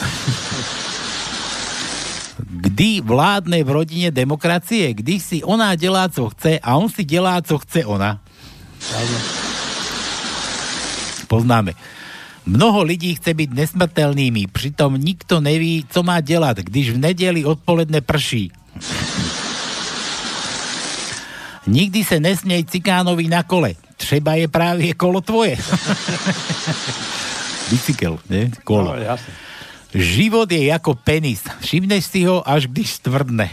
Kdy vládne v rodine demokracie? Kdy si ona delá, co chce a on si delá, co chce ona. Poznáme. Mnoho lidí chce byť nesmrtelnými, pritom nikto neví, co má delať, když v nedeli odpoledne prší. Nikdy se nesmej cikánovi na kole. Třeba je právě kolo tvoje. Bicykel, ne? Kolo. No, jasne. Život je ako penis. Všimneš si ho, až když stvrdne.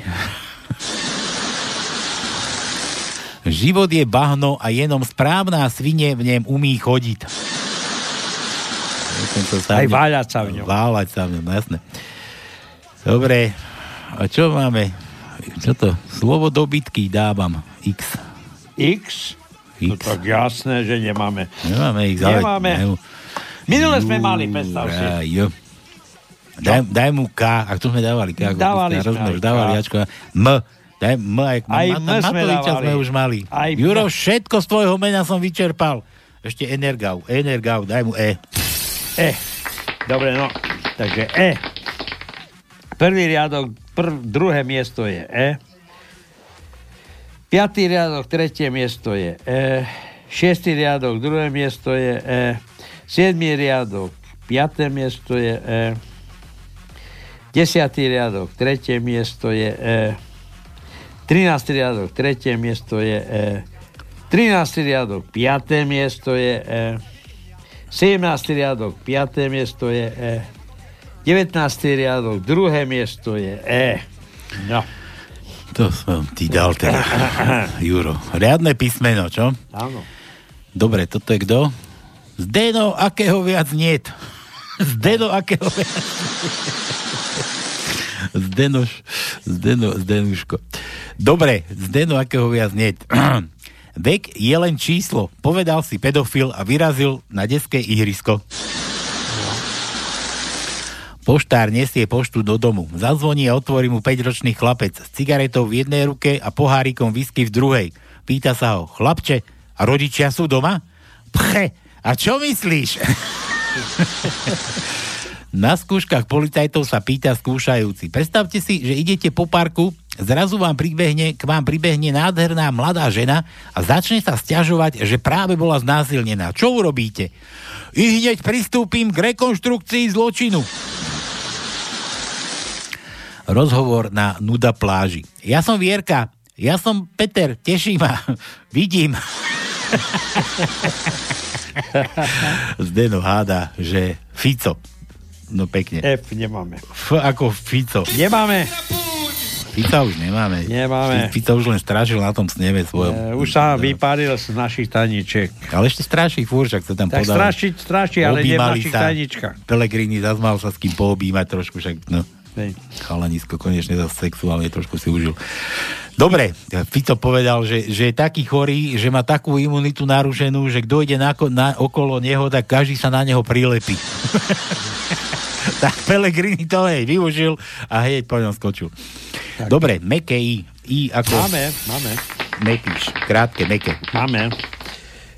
Život je bahno a jenom správná svine v ňom umí chodiť. Aj váľať sa v ňom. Váľať sa v ňom, jasné. Dobre, a čo máme? Čo to? Slovo dobytky dávam. X. X? X. No tak jasné, že nemáme. Nemáme X. Nemáme. Ale... Minule sme mali, predstav si. Jo. Daj, daj mu K, ak to sme dávali K. Dávali sme dávali Ačko. M. Daj, M, aj, aj M sme dávali. sme už mali. Aj Juro, všetko z tvojho mena som vyčerpal. Ešte Energau. Energau, daj mu E. E. Dobre, no. Takže E. Prvý riadok, prv, druhé miesto je E. Piatý riadok, tretie miesto je E. Šiestý riadok, druhé miesto je E. Siedmý riadok, piaté miesto je E. Desiatý riadok, tretie miesto je E. 13. riadok, tretie miesto je E. 13. riadok, 5. miesto je E. 17. riadok, 5. miesto je E. 19. riadok, druhé miesto je E. No. To som ti dal teda, Juro. Riadne písmeno, čo? Áno. Dobre, toto je kto? Zdeno, akého viac niet. Zdeno, akého viac Zdenoš, Zdeno, Zdenuško. Dobre, Zdeno, akého viac nie. Vek je len číslo. Povedal si pedofil a vyrazil na detské ihrisko. Poštár nesie poštu do domu. Zazvoní a otvorí mu 5-ročný chlapec s cigaretou v jednej ruke a pohárikom whisky v druhej. Pýta sa ho, chlapče, a rodičia sú doma? Pche, a čo myslíš? Na skúškach policajtov sa pýta skúšajúci. Predstavte si, že idete po parku zrazu vám pribehne, k vám pribehne nádherná mladá žena a začne sa stiažovať, že práve bola znásilnená. Čo urobíte? I hneď pristúpim k rekonštrukcii zločinu. Rozhovor na Nuda pláži. Ja som Vierka, ja som Peter, teší ma. Vidím. Zdeno háda, že Fico. No pekne. F nemáme. F ako Fico. Nemáme. Fica už nemáme. Nemáme. Fica už len strážil na tom sneve svojom. E, už sa vypáril z našich taničiek. Ale ešte stráši fúr, však sa tam tak podal. Tak stráši, stráši, ale nie v našich taničkách. Pelegrini zazmal sa s kým poobímať trošku, však no. Hej. Chalanisko konečne zase sexuálne trošku si užil. Dobre, Fico povedal, že, že je taký chorý, že má takú imunitu narušenú, že kto ide na, na, okolo neho, tak každý sa na neho prilepí. tak Pelegrini to hej využil a hej po ňom skočil. Tak. Dobre, meké I. I ako... Máme, máme. Mekíš, krátke, meké. Máme.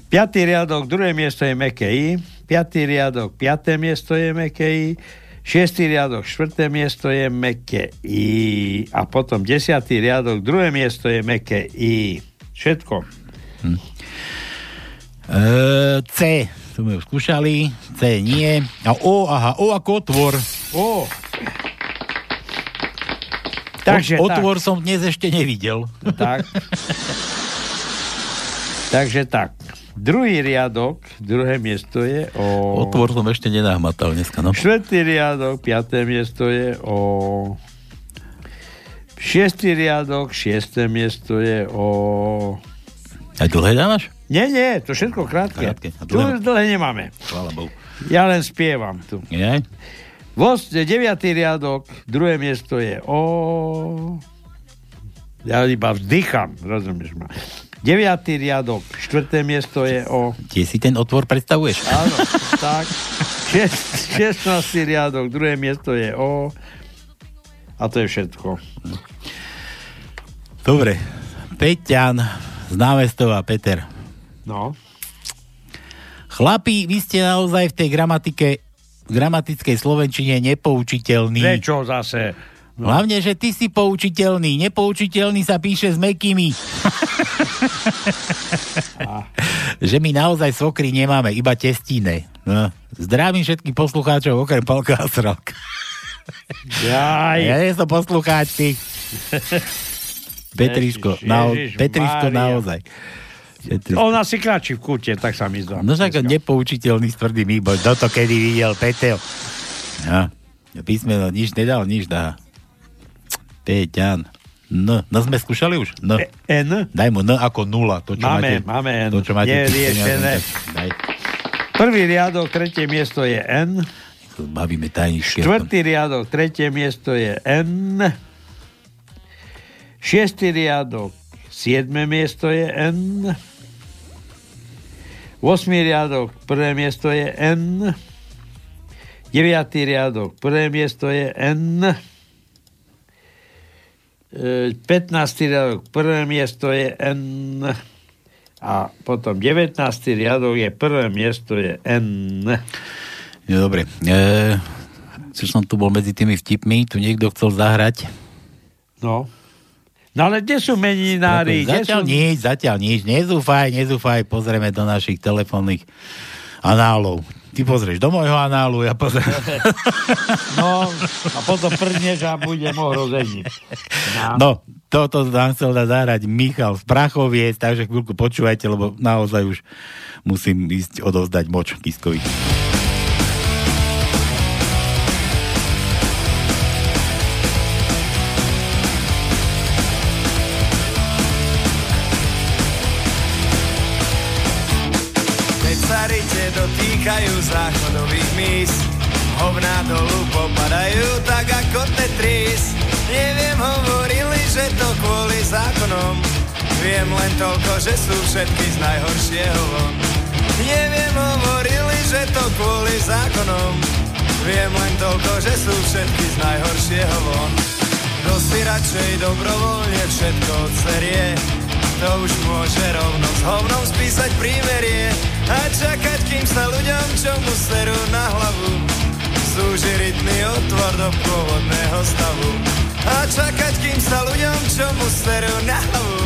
Piatý riadok, druhé miesto je meké I. Piatý riadok, piaté miesto je meké I. Šiestý riadok, štvrté miesto je meké I. A potom desiatý riadok, druhé miesto je meké I. Všetko. Hm. E, C. Sme už skúšali. C nie. A O, aha, O ako otvor. O. Takže, o, otvor tak. som dnes ešte nevidel. Tak. Takže tak. Druhý riadok, druhé miesto je o... Otvor som ešte nenahmatal dneska, no. Štvrtý riadok, piaté miesto je o... Šiestý riadok, šiesté miesto je o... A dlhé dávaš? Nie, nie, to všetko krátke. krátke. Tu dlhé nemáme. Chvála Bohu. Ja len spievam tu. Nie? Vos, deviatý riadok, druhé miesto je o... Ja iba vdycham, rozumieš ma. Deviatý riadok, štvrté miesto je o... Kde si ten otvor predstavuješ? Áno, tak. Šestnáctý riadok, druhé miesto je o... A to je všetko. Dobre. Peťan z Návestova, Peter. No. Chlapí, vy ste naozaj v tej gramatike gramatickej slovenčine nepoučiteľní. Prečo zase? No. Hlavne, že ty si poučiteľný. Nepoučiteľný sa píše s mekými. že my naozaj svokry nemáme, iba testine. No. Zdravím všetkých poslucháčov, okrem Palka a Srok. Jaj. Ja nie som poslucháč, ty. Petriško, Ježiš, na, Petriško naozaj. Petriško. On asi kráči v kúte, tak sa mi zdá. No však nepoučiteľný s tvrdým výboj. Kto to kedy videl, Peteo? Ja. Písmeno nič nedal, nič dá. Peťan. N. N sme skúšali už? N. E, N? Daj mu N ako nula. To, čo máme, máte, máme N. To, čo máte Neriešené. Daj. Prvý riadok, tretie miesto je N. Bavíme tajničky. Štvrtý riadok, tretie miesto je N. Šiestý riadok, siedme miesto je N. Osmý riadok, prvé miesto je N. Deviatý riadok, prvé miesto je N. 15. riadok, prvé miesto je N a potom 19. riadok je prvé miesto je N. No, dobre. E, som tu bol medzi tými vtipmi, tu niekto chcel zahrať. No. No ale kde sú meninári? No, zatiaľ sú... nič, zatiaľ nič. Nezúfaj, nezúfaj, pozrieme do našich telefónnych análov. Ty pozrieš do môjho análu, ja pozriem. No, a potom prdneš a budem ohrozený. No, no toto nám chcel zahrať Michal z Prachoviec, takže chvíľku počúvajte, lebo naozaj už musím ísť odovzdať moč Kiskovi. Dotýkajú záchodových mís. Hovná dolu popadajú tak ako Tetris. Neviem, hovorili, že to kvôli zákonom. Viem len toľko, že sú všetky z najhoršieho von. Neviem, hovorili, že to kvôli zákonom. Viem len toľko, že sú všetky z najhoršieho von. Kto si radšej dobrovoľne všetko odserie, to už môže rovno s hovnom spísať prímerie a čakať, kým sa ľuďom, čo mu serú na hlavu, zúži rytmy otvor do pôvodného stavu. A čakať, kým sa ľuďom, čo mu smerujú na hlavu.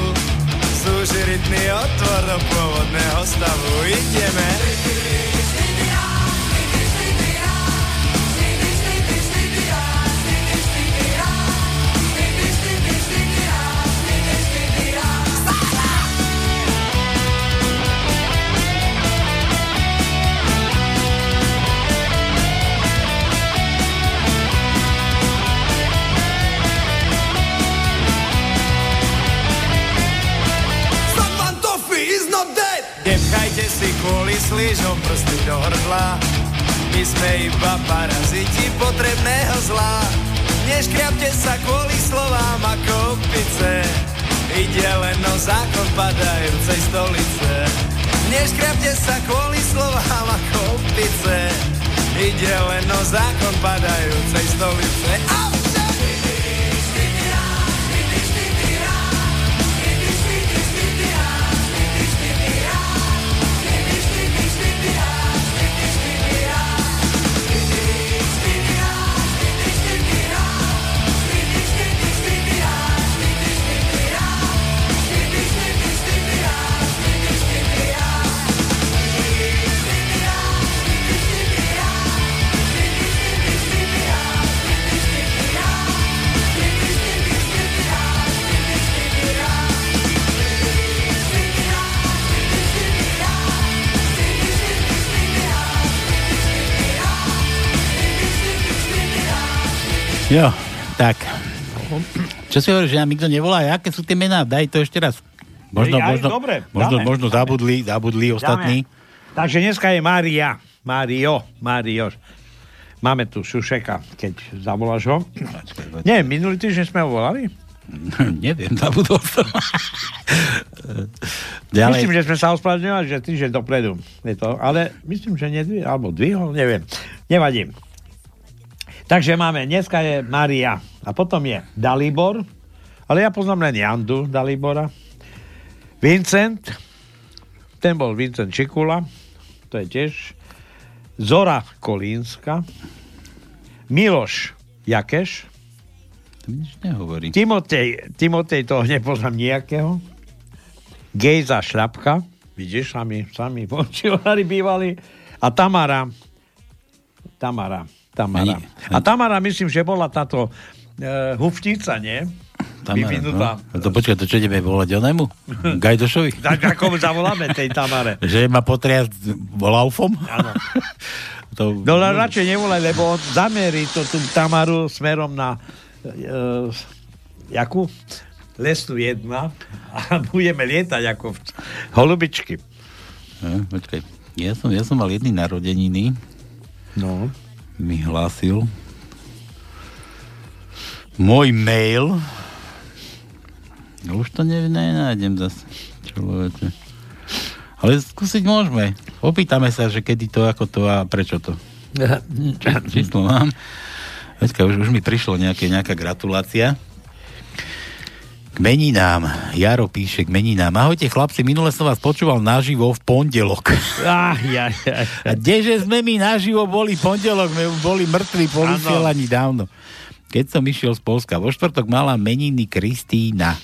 Zúži rytný otvor do pôvodného stavu. Ideme. Nepchajte si kvôli slížom prsty do hrdla. My sme iba paraziti potrebného zla. Neškriapte sa kvôli slovám ako opice Ide len o zákon padajúcej stolice. Neškriapte sa kvôli slovám ako opice Ide len o zákon padajúcej stolice. Au! Jo, tak. Čo si hovoríš, že nám nikto nevolá? Aké sú tie mená? Daj to ešte raz. Možno, Aj, možno, dobre, možno, dáme. možno zabudli, zabudli ostatní. Dáme. Takže dneska je Mária. Mário. Mário. Máme tu Šušeka, keď zavoláš ho. Nie, minulý týždeň sme ho volali? Neviem, zabudol som. Ďalej. Myslím, že sme sa ospravedlňovali, že týždeň dopredu. Je to, ale myslím, že nedvihol, alebo dvihol, neviem. Nevadí. Takže máme, dneska je Maria a potom je Dalibor, ale ja poznám len Jandu Dalibora. Vincent, ten bol Vincent Čikula, to je tiež. Zora Kolínska. Miloš Jakeš. Nič nehovorí. Timotej, Timotej toho nepoznám nejakého. Gejza Šľapka. Vidíš, sami, sami bývali. A Tamara. Tamara. Tamara. A Tamara, myslím, že bola táto uh, huftica, nie? Vyvinutá. No. To počkaj, to čo ideme volať onému? Gajdošovi? Tak ako zavoláme tej Tamare. že ma potriasť laufom? Áno. to... No radšej nevolaj, lebo on zamerí to tú Tamaru smerom na uh, jakú? Lesnú jedna a budeme lietať ako holubičky. No, počkaj, ja som, ja som mal jedny narodeniny. No. Mi hlásil. Môj mail. No už to ne, nenájdem zase. Človeče. Ale skúsiť môžeme. Opýtame sa, že kedy to, ako to a prečo to. Číslo mám. Veďka, už, už mi prišlo nejaké, nejaká gratulácia. K meninám. Jaro píše k meninám. Ahojte chlapci, minule som vás počúval naživo v pondelok. Ah, ja, ja, ja. A kdeže sme my naživo boli pondelok, my boli mŕtvi po vysielaní dávno. Keď som išiel z Polska, vo štvrtok mala meniny Kristína.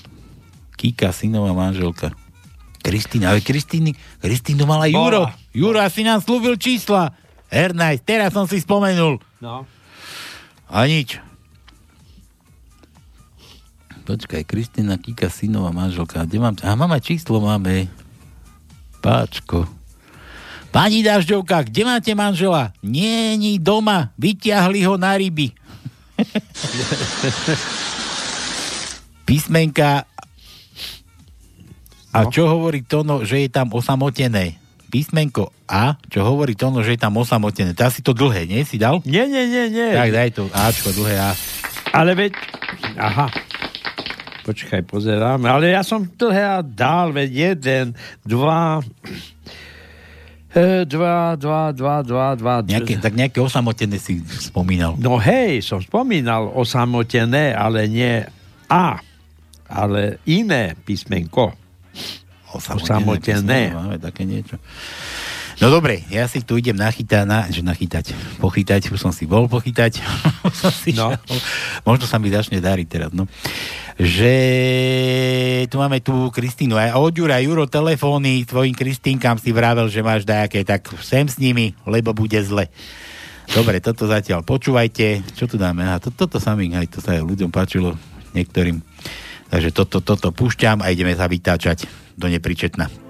Kika, synová manželka. Kristína, ale Kristíny, Kristínu mala Juro. Juro asi nám slúbil čísla. Ernaj, teraz som si spomenul. No. A nič. Počkaj, Kristina Kika, synová manželka. Kde mám? A mama číslo máme. Páčko. Pani Dažďovka, kde máte manžela? Nie, nie doma. Vyťahli ho na ryby. Písmenka a čo hovorí Tono, že je tam osamotené? Písmenko A, čo hovorí Tono, že je tam osamotené. To asi to dlhé, nie? Si dal? Nie, nie, nie, nie. Tak daj to Ačko, dlhé A. Ale veď... Aha. Počkaj, pozerám. Ale ja som dlhé A dal, veď jeden, dva... E, dva, dva, dva, dva, dva. Nejaké, tak nejaké osamotené si spomínal. No hej, som spomínal osamotené, ale nie A, ale iné písmenko. Osamotené. osamotené. Máme také niečo. No dobre, ja si tu idem nachytať, na, že nachytať, pochytať, už som si bol pochytať. si no. Možno sa mi začne dariť teraz, no. že tu máme tu Kristínu a od Jura Juro telefóny tvojim Kristínkam si vravel, že máš dajaké, tak sem s nimi, lebo bude zle. Dobre, toto zatiaľ počúvajte. Čo tu dáme? Aha, to, toto samým, aj to sa aj ľuďom páčilo, niektorým. Takže toto, toto púšťam a ideme sa vytáčať do nepričetna.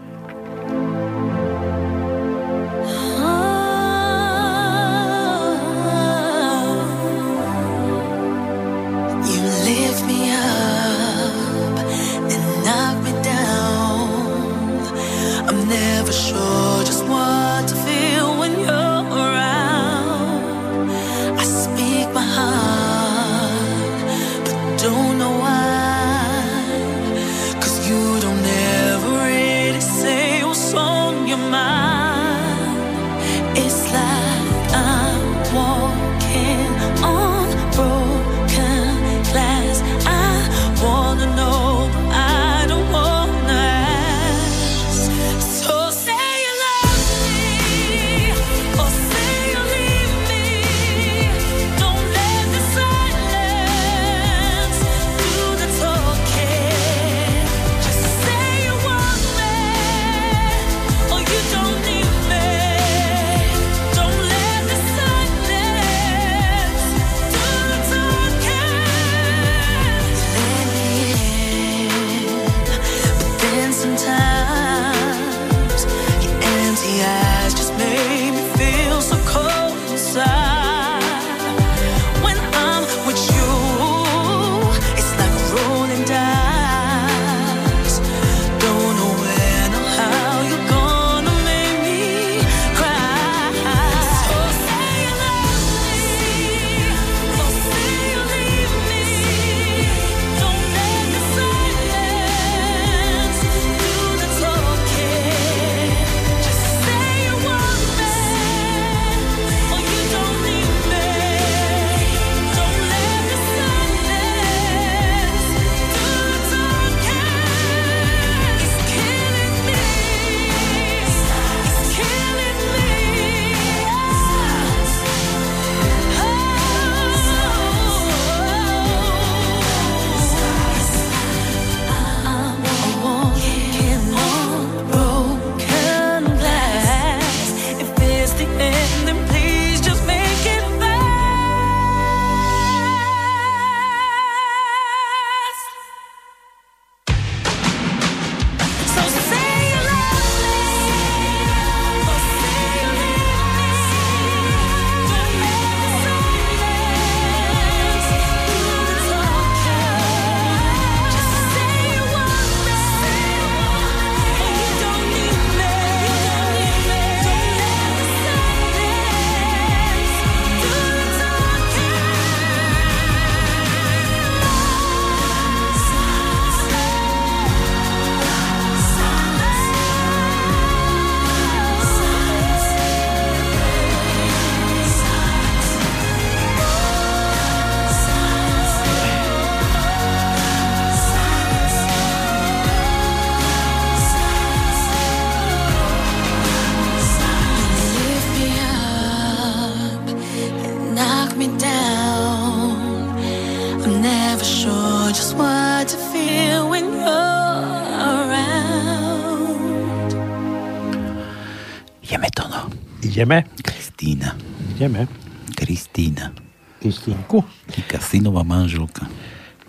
Ideme? Kristýna. Ideme. Kristýna. Kristínku? Týka synová manželka.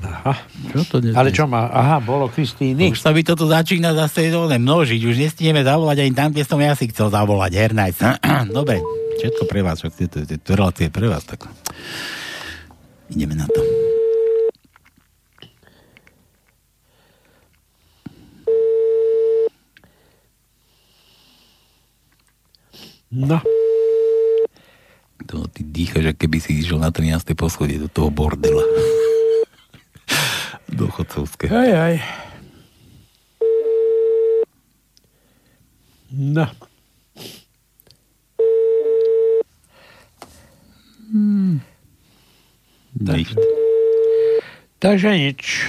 Aha. Čo to dnes Ale čo má? Aha, bolo Kristýny. Už sa by toto začína zase dole množiť. Už nestihneme zavolať ani tam, kde som ja si chcel zavolať. Hernajc. Dobre, všetko pre vás. Však to, to, to relácie pre vás. Tak. Ideme na to. No. To ty dýchaš, že keby si išiel na 13. poschodie do toho bordela. do chodcovské. Aj, aj. No. Hmm. Nič. Takže nič.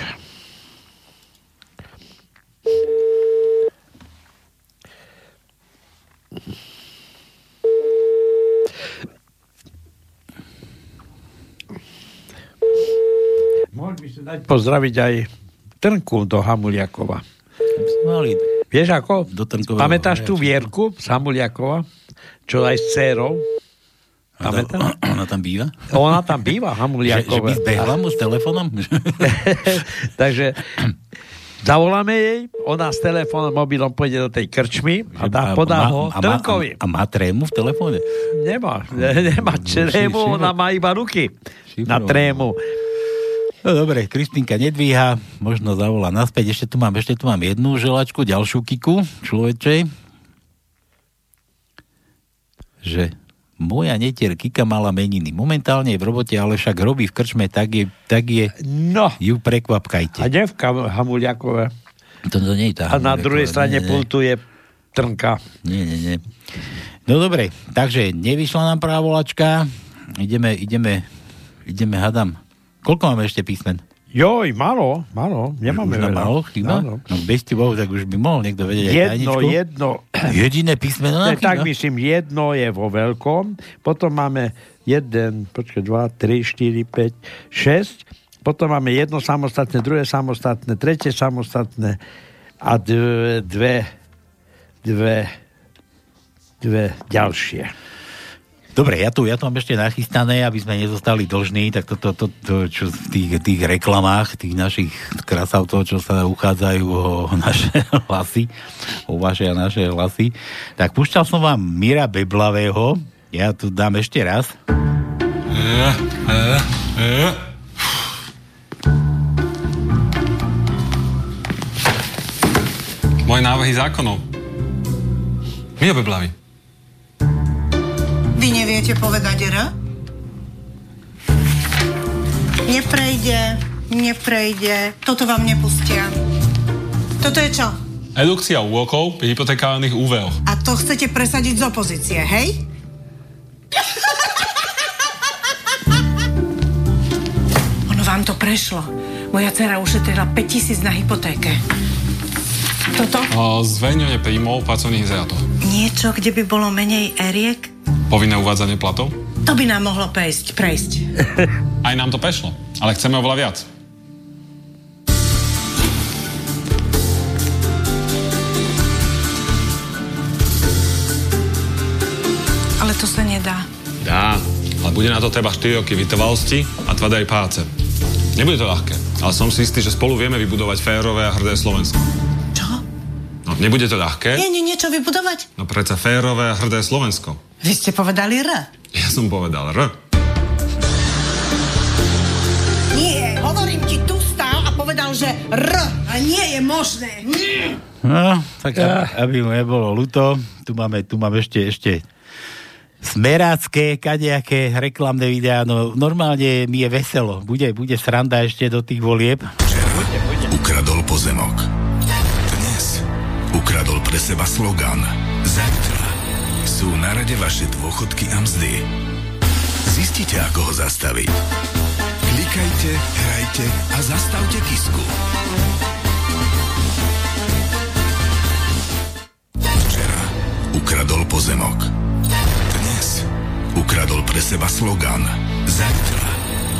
Mohli by ste dať pozdraviť aj Trnku do Hamuliakova. Mali Vieš ako? Do Trnkového. Pamätáš tú Vierku z Hamuliakova? Čo aj s dcerou? Pamätáš? Ona tam býva? Ona tam býva, Hamuliakova. Že, že by mu s telefónom? Takže zavoláme jej, ona s telefónom, mobilom pôjde do tej krčmy a dá, podá ho a, Trnkovi. A, a má trému v telefóne? Nemá, nemá trému, ona má iba ruky na trému. No dobre, Kristýnka nedvíha, možno zavolá naspäť. Ešte tu mám, ešte tu mám jednu želačku, ďalšiu kiku človečej. Že moja netier Kika mala meniny. Momentálne je v robote, ale však robí v krčme, tak je, tak je no. ju prekvapkajte. A devka Hamuliakové. To, to nie je tá A na druhej strane pultuje Trnka. Nie, nie, nie. No dobre, takže nevyšla nám prvá volačka. Ideme, ideme, ideme, hadam. Koľko máme ešte písmen? Joj, malo, malo, nemáme už veľa. Malo, chyba? No, no bez bohu, tak už by mohol niekto vedieť aj Jedno, tajničku. jedno. Jediné písmeno nám tak chýba? myslím, jedno je vo veľkom, potom máme jeden, počkaj, dva, tri, štyri, päť, šesť, potom máme jedno samostatné, druhé samostatné, tretie samostatné a dve, dve, dve, dve ďalšie. Dobre, ja tu, ja tu mám ešte nachystané, aby sme nezostali dlžní, tak toto, to, to, čo v tých, tých reklamách, tých našich krasavcov, čo sa uchádzajú o naše hlasy, o vaše a naše hlasy, tak púšťal som vám Mira Beblavého, ja tu dám ešte raz. Moje návrhy zákonov. Mio Beblavy. Vy neviete povedať R? Neprejde, neprejde, toto vám nepustia. Toto je čo? Edukcia úrokov pri hypotekárnych úveroch. A to chcete presadiť z opozície, hej? Ono vám to prešlo. Moja dcera ušetrila 5000 na hypotéke. Toto? A zverejňovanie príjmov pracovných izolátov. Niečo, kde by bolo menej eriek? Povinné uvádzanie platov. To by nám mohlo prejsť, prejsť. Aj nám to prešlo, ale chceme oveľa viac. Ale to sa nedá. Dá, ale bude na to treba 4 roky vytrvalosti a tvrdej práce. Nebude to ľahké, ale som si istý, že spolu vieme vybudovať férové a hrdé Slovensko. Čo? No, nebude to ľahké, Nie, nie, niečo vybudovať? no predsa férové a hrdé Slovensko. Vy ste povedali R. Ja som povedal R. Nie, hovorím ti, tu stál a povedal, že R. A nie je možné. Nie. No, tak aby, aby mu nebolo ľúto, tu máme, tu máme ešte, ešte smerácké, kadejaké reklamné videá, no normálne mi je veselo. Bude, bude sranda ešte do tých volieb. Ukradol pozemok. Dnes ukradol pre seba slogan. Zajtra sú na rade vaše dôchodky a mzdy. Zistite, ako ho zastaviť. Klikajte, hrajte a zastavte kisku. Včera ukradol pozemok. Dnes ukradol pre seba slogan. Zajtra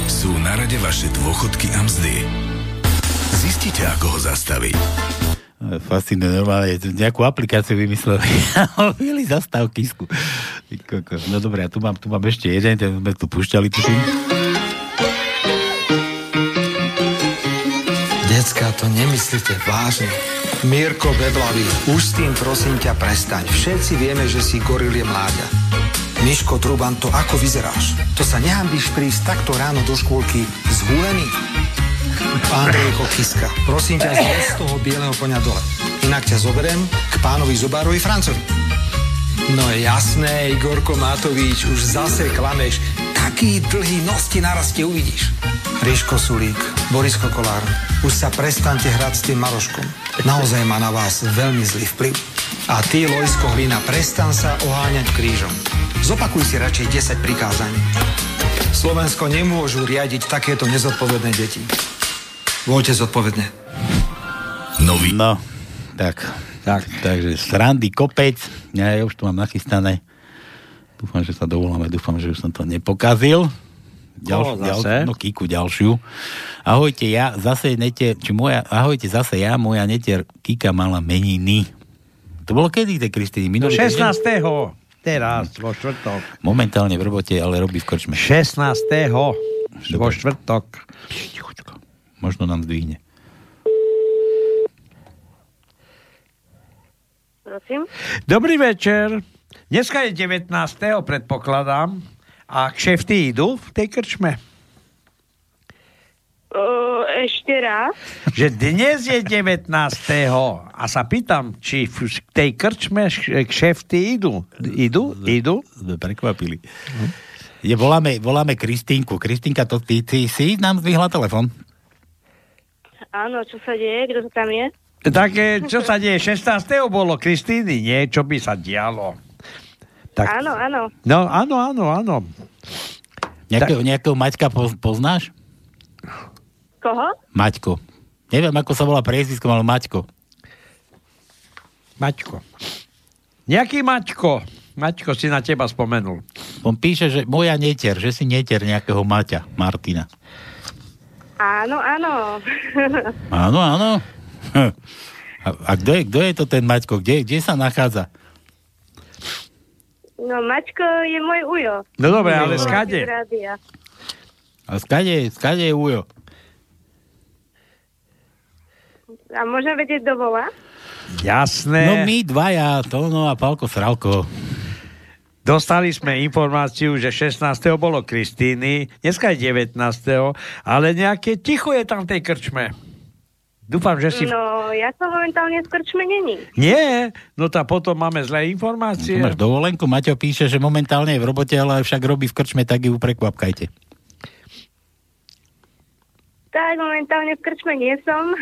sú na rade vaše dôchodky a mzdy. Zistite, ako ho zastaviť. Fascinuje, normálne, nejakú aplikáciu vymysleli. Mili zastav kisku. No dobré, a tu mám, tu mám ešte jeden, ten sme tu púšťali, tuším. Decka, to nemyslíte vážne. Mirko Beblavý, už s tým prosím ťa prestaň. Všetci vieme, že si goril je mláďa. Miško Truban, to ako vyzeráš? To sa nehambíš prísť takto ráno do škôlky zhulený? Andrejko Kiska, prosím ťa, z toho bieleho konia dole. Inak ťa zoberiem k pánovi Zubárovi Francovi. No jasné, Igorko Matovič, už zase klameš. Taký dlhý nos ti naraste uvidíš. Ríško Sulík, Borisko Kolár, už sa prestante hrať s tým Maroškom. Naozaj má na vás veľmi zlý vplyv. A ty, Lojsko Hlina, prestan sa oháňať krížom. Zopakuj si radšej 10 prikázaní. Slovensko nemôžu riadiť takéto nezodpovedné deti. Voľte zodpovedne. Nový. No, tak. tak. Takže srandy kopec. Ja, ja už tu mám nachystané. Dúfam, že sa dovoláme. Dúfam, že už som to nepokazil. Ďalš, ďal, no Kiku ďalšiu. Ahojte, ja zase nete, či moja, ahojte, zase ja, moja netier Kika mala meniny. To bolo kedy, tie Kristýny? Minulý 16. Týždeň? Teraz, vo štvrtok. Momentálne v robote, ale robí v krčme. 16. vo štvrtok. Možno nám zdvihne. Prosím? Dobrý večer. Dneska je 19. predpokladám. A kšefty idú v tej krčme? Uh, ešte raz. Že dnes je 19. A sa pýtam, či v tej krčme kšefty idú. Idú? Idú? Prekvapili. Je, voláme, voláme Kristínku. Kristínka, to ty, ty si nám zvihla telefon? Áno, čo sa deje? Kto to tam je? Tak čo sa deje? 16. bolo Kristíny, nie? Čo by sa dialo? Tak... Áno, áno. No, áno, áno, áno. Nejakého, nejakého Maťka poznáš? Koho? Maťko. Neviem, ako sa volá priezviskom, ale Maťko. Maťko. Nejaký Maťko. Maťko si na teba spomenul. On píše, že moja netier, že si netier nejakého Maťa, Martina. Áno, áno. áno, áno. A, a kto, je, kto je to ten Maťko? Kde, kde sa nachádza? No, Mačko je môj ujo. No dobre, ale skade? A skade, skade je ujo? A môžem vedieť do vola? Jasné. No my dvaja, Tono a Palko Sralko. Dostali sme informáciu, že 16. bolo Kristýny, dneska je 19. ale nejaké ticho je tam v tej krčme. Dúfam, že si... No, ja som momentálne v krčme není. Nie, no tá potom máme zlé informácie. No, máš dovolenku, Maťo píše, že momentálne je v robote, ale však robí v krčme, tak ju prekvapkajte. Tak, momentálne v krčme nie som.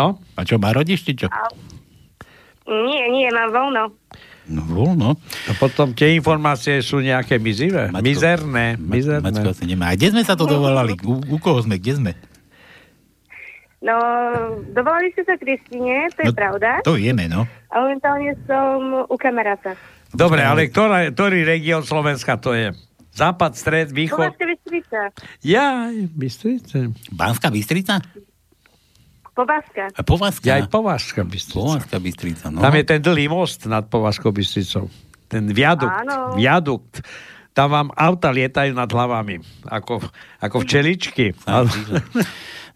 no? A čo, má rodiš, či čo? A... Nie, nie, mám voľno. No voľno. A potom tie informácie sú nejaké mizivé? Maťko, mizerné. mizerné. Maťko asi nemá. A kde sme sa to dovolali? U, u koho sme? Kde sme? No, dovolali ste sa Kristine, to je no, pravda. To vieme, no. A momentálne som u kamaráta. Dobre, ale ktorá, ktorý región Slovenska to je? Západ, stred, východ? Povazka Bystrica. Ja, Bystrica. Banská Bystrica? Povazka. A Povazka? Ja aj Povazka Bystrica. Povazka Bystrica, no. Tam je ten dlhý most nad Povazkou Bystricou. Ten viadukt. Áno. Viadukt. Tam vám auta lietajú nad hlavami. Ako, ako včeličky.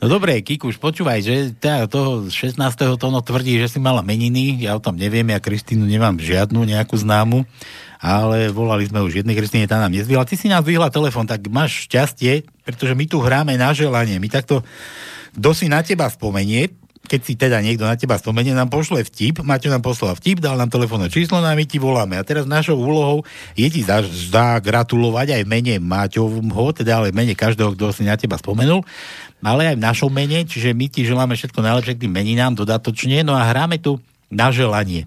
No dobre, Kikuš, počúvaj, že teda toho 16. tóno tvrdí, že si mala meniny, ja o tom neviem, ja Kristínu nemám žiadnu nejakú známu, ale volali sme už jednej Kristíne, tá nám nezvihla. Ty si nám vyhla telefon, tak máš šťastie, pretože my tu hráme na želanie. My takto, kto si na teba spomenie, keď si teda niekto na teba spomenie, nám pošle vtip, Maťo nám poslal vtip, dal nám telefónne číslo, no a my ti voláme. A teraz našou úlohou je ti zagratulovať aj v mene Maťovho, teda ale v mene každého, kto si na teba spomenul, ale aj v našom mene, čiže my ti želáme všetko najlepšie k tým meninám dodatočne, no a hráme tu na želanie.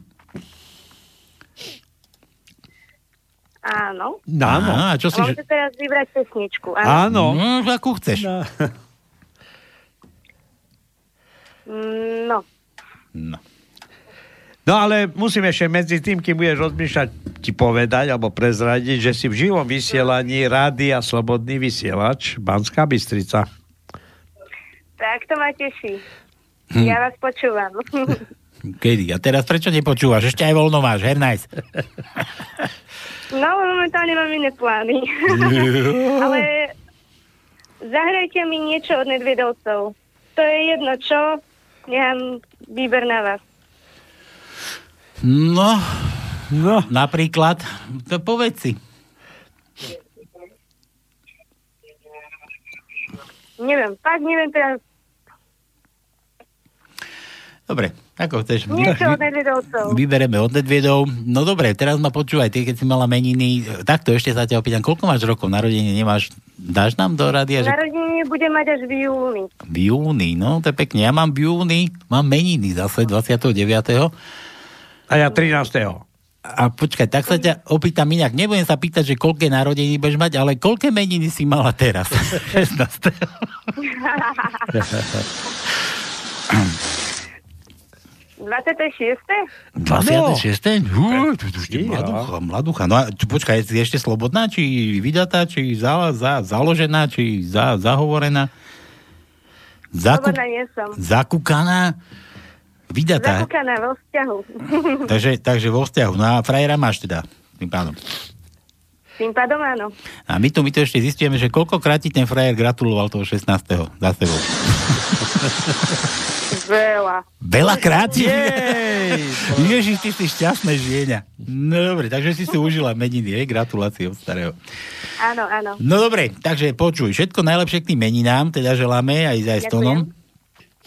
Áno. Áno. A čo si... Môžete teraz vybrať pesničku. Áno. Áno. No, akú chceš. No. No. No. No ale musím ešte medzi tým, kým budeš rozmýšľať, ti povedať alebo prezradiť, že si v živom vysielaní Rádia Slobodný vysielač Banská Bystrica. Tak to ma teší. Hm. Ja vás počúvam. Kedy? A teraz prečo nepočúvaš? Ešte aj voľno máš, hernajs. No, momentálne mám iné plány. ale zahrajte mi niečo od Nedvedovcov. To je jedno čo, Nechám výber na vás. No, no. napríklad, to povedz si. Neviem, fakt neviem teraz. Dobre, ako chceš. Niečo od Nedviedovcov. Vybereme od Nedviedov. No dobre, teraz ma počúvaj, ty keď si mala meniny, takto ešte sa ťa opýtam, koľko máš rokov? Narodenie nemáš? Dáš nám do rádia? Že... Narodenie bude mať až v júni. V júni, no to je pekne. Ja mám v júni, mám meniny zase 29. A ja 13. A počkaj, tak sa ťa opýtam inak. Nebudem sa pýtať, že koľké narodení budeš mať, ale koľké meniny si mala teraz? 16. 26. 26. No. Uh, mladúcha, mladúcha. No a počkaj, si ešte slobodná, či vydatá, či za, za, založená, či za, zahovorená? Zaku... Slobodná nie som. Zakúkaná? Vydatá? Zakúkaná vo vzťahu. takže, takže vo vzťahu. No a frajera máš teda, tým pádom. Tým pádom áno. A my tu, my tu ešte zistíme, že koľkokrát ti ten frajer gratuloval toho 16. za sebou. Veľa. Veľakrát? Ježiš, ty si šťastné žienia. No dobre, takže si si užila meniny, je? Gratulácie od starého. Áno, áno. No dobre, takže počuj, všetko najlepšie k tým meninám, teda želáme aj, aj s Tonom.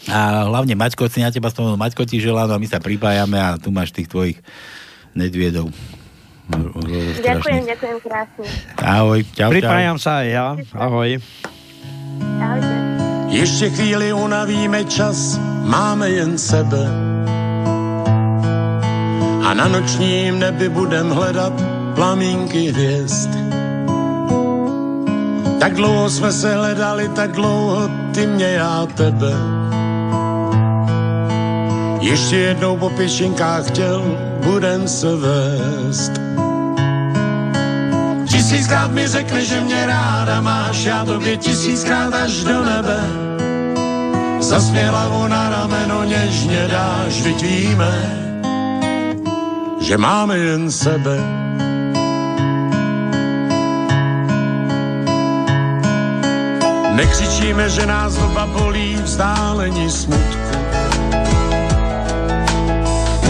A hlavne Maťko, si na teba spomenul, Maťko ti želá, no a my sa pripájame a tu máš tých tvojich nedviedov. Ďakujem, ďakujem krásne. Ahoj, čau, Pripájam čau. sa aj ja. Ahoj. Ahojte. Ještě chvíli unavíme čas, máme jen sebe. A na nočním nebi budem hledat plamínky hvězd. Tak dlouho jsme se hledali, tak dlouho ty mě, já tebe. Ještě jednou po pěšinkách chtěl, budem se vést. Tisíckrát mi řekne, že mě ráda máš, já tobě tisíckrát až do nebe. Zasměla mu na rameno, něžně dáš, vždyť víme, že máme jen sebe. Nekřičíme, že nás doba bolí vzdálení smutku.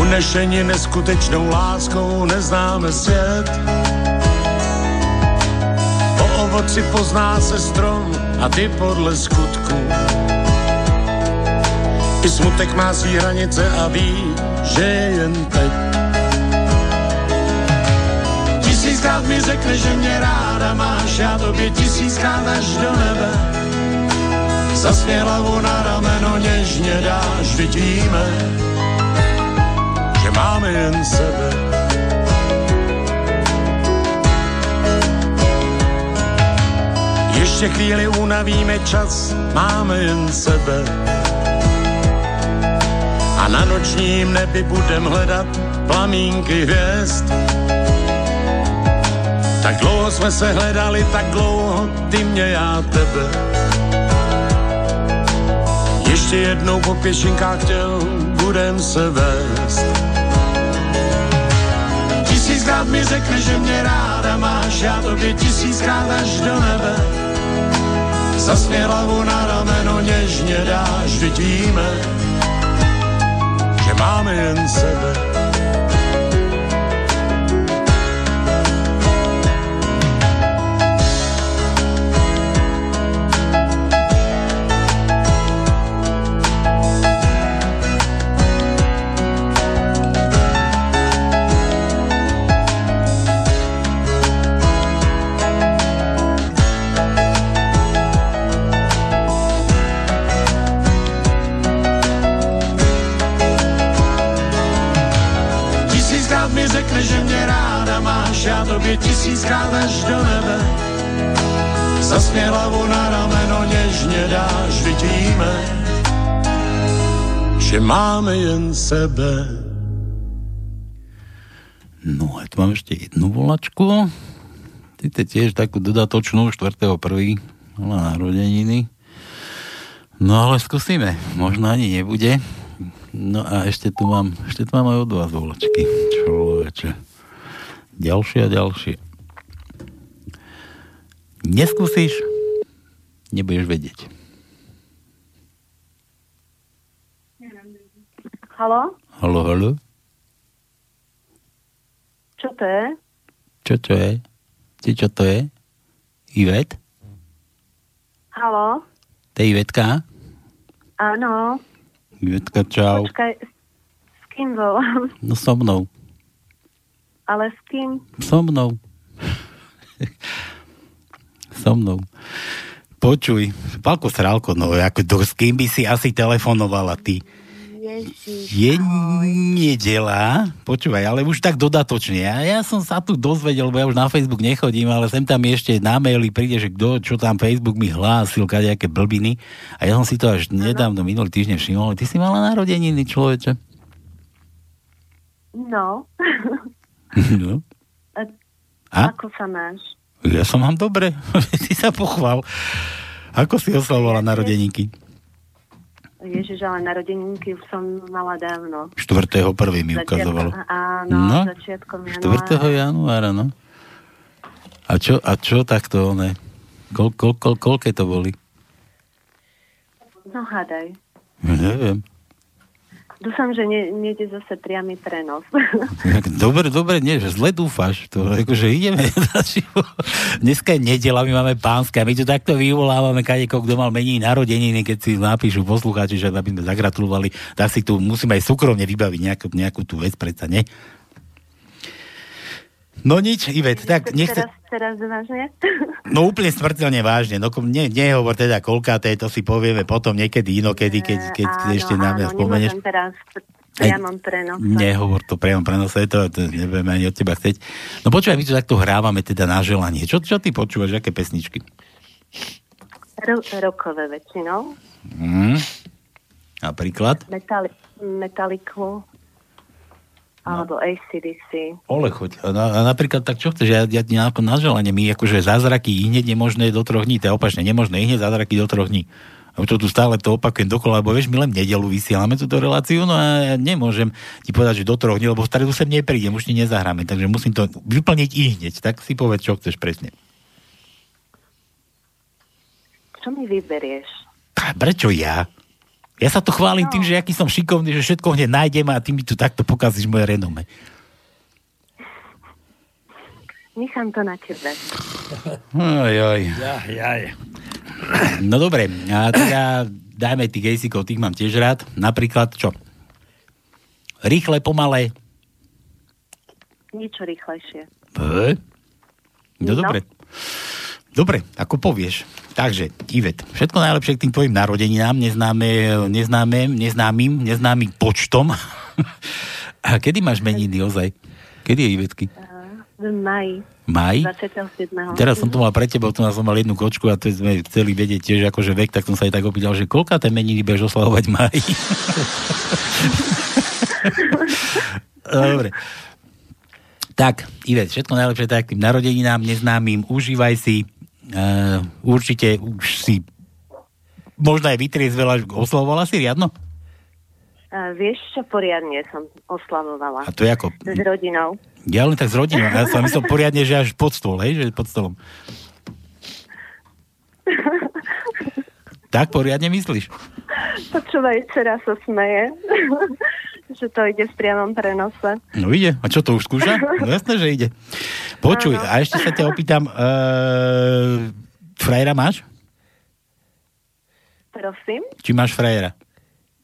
Unešení neskutečnou láskou neznáme svět. Po ovoci pozná se strom a ty podle skutku. I smutek má svý hranice a ví, že je jen teď. Tisíckrát mi řekne, že mě ráda máš, já tobě tisíckrát až do nebe. Zasměla hlavu na rameno, něžně dáš, vždyť víme, že máme jen sebe. Ještě chvíli unavíme čas, máme jen sebe a na nočním nebi budem hledat plamínky hvězd. Tak dlouho jsme se hledali, tak dlouho ty mě, já tebe. Ještě jednou po pěšinkách chtěl, budem se vést. Tisíckrát mi řekne, že mě ráda máš, já tobě tisíckrát až do nebe. Zasměla hlavu na rameno, něžně dáš, vždyť víme, máme jen tobě tisíckrát až do nebe. Zasměj hlavu na rameno, něžně dáš, vždyť víme, že máme jen sebe. No a tu mám ešte jednu volačku. Ty tiež takú dodatočnú 4.1. na narodeniny. No ale skúsime. Možno ani nebude. No a ešte tu mám, ešte tu mám aj od vás volačky. Človeče. Ďalšie a ďalšie. Neskúsiš, nebudeš vedieť. Halo? Halo, halo? Čo to je? Čo to je? Ty čo to je? Ivet? Halo? To je Ivetka? Áno. Ivetka, čau. Počkaj, s kým volám? No so mnou. Ale s kým? So mnou. so mnou. Počuj, Palko Srálko, no ako do, s kým by si asi telefonovala ty? Ježiš, je nedela, počúvaj, ale už tak dodatočne. Ja, ja som sa tu dozvedel, lebo ja už na Facebook nechodím, ale sem tam ešte na maily príde, že kto, čo tam Facebook mi hlásil, kadejaké blbiny. A ja som si to až nedávno, minulý týždeň všimol. Ty si mala narodeniny, človeče? No. no. A? Ako sa máš? Ja som mám dobre. Ty sa pochval. Ako si oslavovala narodeníky? Ježiš, ale narodeninky už som mala dávno. 4. prvý mi ukazovalo. Áno, no, začiatkom januára. 4. januára, no. A čo, a čo takto, ne? Kol, kol, kol, koľké to boli? No, hádaj. Neviem. Dúfam, že nie, je zase priamy prenos. Dobre, dobre, nie, že zle dúfaš. To, akože ideme Dneska je nedela, my máme pánske a my tu takto vyvolávame kadeko, kto mal mení narodeniny, keď si napíšu poslucháči, že aby sme zagratulovali, tak si tu musíme aj súkromne vybaviť nejakú, nejakú tú vec, predsa, nie? No nič, Ivet, tak nechce... Teraz, teraz vážne? No úplne smrteľne vážne. No ne, nehovor teda koľkáté, to si povieme potom niekedy inokedy, keď, keď, keď áno, ešte na mňa spomenieš. teraz priamom prenose. Nehovor to priamom prenose, to, to nebudeme ani od teba chcieť. No počúvaj, my tu takto hrávame teda na želanie. Čo, čo ty počúvaš, aké pesničky? Ro- rokové väčšinou. Mm. Napríklad? Metali- metaliku alebo ACDC. Ole, choď. A, na, napríklad tak čo chceš? Ja, ja na, na želanie my akože zázraky hneď nemožné do troch dní. To je opačne, nemožné hneď zázraky do troch dní. A to tu stále to opakujem dokola, lebo vieš, my len v nedelu vysielame túto reláciu, no a ja nemôžem ti povedať, že do troch dní, lebo v stredu sem neprídem, už ti nezahráme, takže musím to vyplniť i hneď. Tak si povedz, čo chceš presne. Čo mi vyberieš? Prečo ja? Ja sa tu chválim no. tým, že aký som šikovný, že všetko hneď nájdem a ty mi tu takto pokazíš moje renome. Nechám to na tebe. Oj, oj. Jaj, jaj. No dobre, a teda dajme tých gejsikov, tých mám tiež rád. Napríklad čo? Rýchle, pomalé? Niečo rýchlejšie. E? No, no dobre. Dobre, ako povieš. Takže, Ivet, všetko najlepšie k tým tvojim narodeninám, neznáme, neznáme, neznámym, neznámym počtom. A kedy máš meniny ozaj? Kedy je Ivetky? V maji. Maj? 27. Teraz som tu mal pre teba, tu som mal jednu kočku a to sme chceli vedieť tiež akože vek, tak som sa aj tak opýtal, že koľka tie meniny budeš oslavovať maj? Dobre. Tak, Ivet, všetko najlepšie tak tým narodeninám neznámym, užívaj si, Uh, určite už si možno aj vytriezvela, oslavovala si riadno? Uh, vieš čo, poriadne som oslavovala. A to je ako? S rodinou. Ja len tak s rodinou. Ja som myslel poriadne, že až pod stôl, hej? Že pod stolom. tak poriadne myslíš? Počúvaj, dcera sa smeje, že to ide v priamom prenose. No ide. A čo to už skúša? No jasné, že ide. Počuj, a ešte sa ťa opýtam, uh, frajera máš? Prosím? Či máš frajera?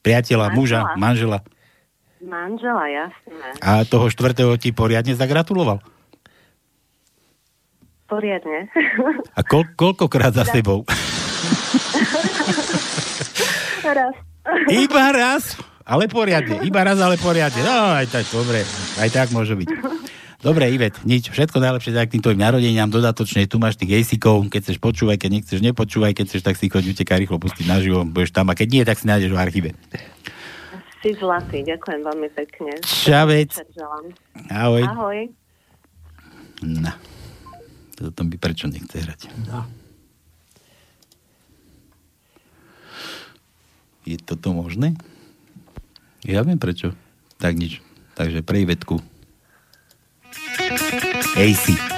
Priateľa, manžela. muža, manžela? Manžela, jasné. A toho štvrtého ti poriadne zagratuloval? Poriadne. A kol, koľkokrát za sebou? raz. Iba raz? Ale poriadne. Iba raz, ale poriadne. No, aj tak, dobre. Aj tak môže byť. Dobre, Ivet, nič, všetko najlepšie tak tým tvojim narodeniam, dodatočne, tu máš tých jejsikov, keď chceš počúvaj, keď nechceš nepočúvaj, keď chceš, tak si choď utekaj rýchlo pustiť naživo, budeš tam a keď nie, tak si nájdeš v archíve. Si zlatý, ďakujem veľmi pekne. Čavec. Ahoj. Ahoj. No. Toto by prečo nechce hrať. No. Je toto možné? Ja viem prečo. Tak nič. Takže pre Ivetku AC.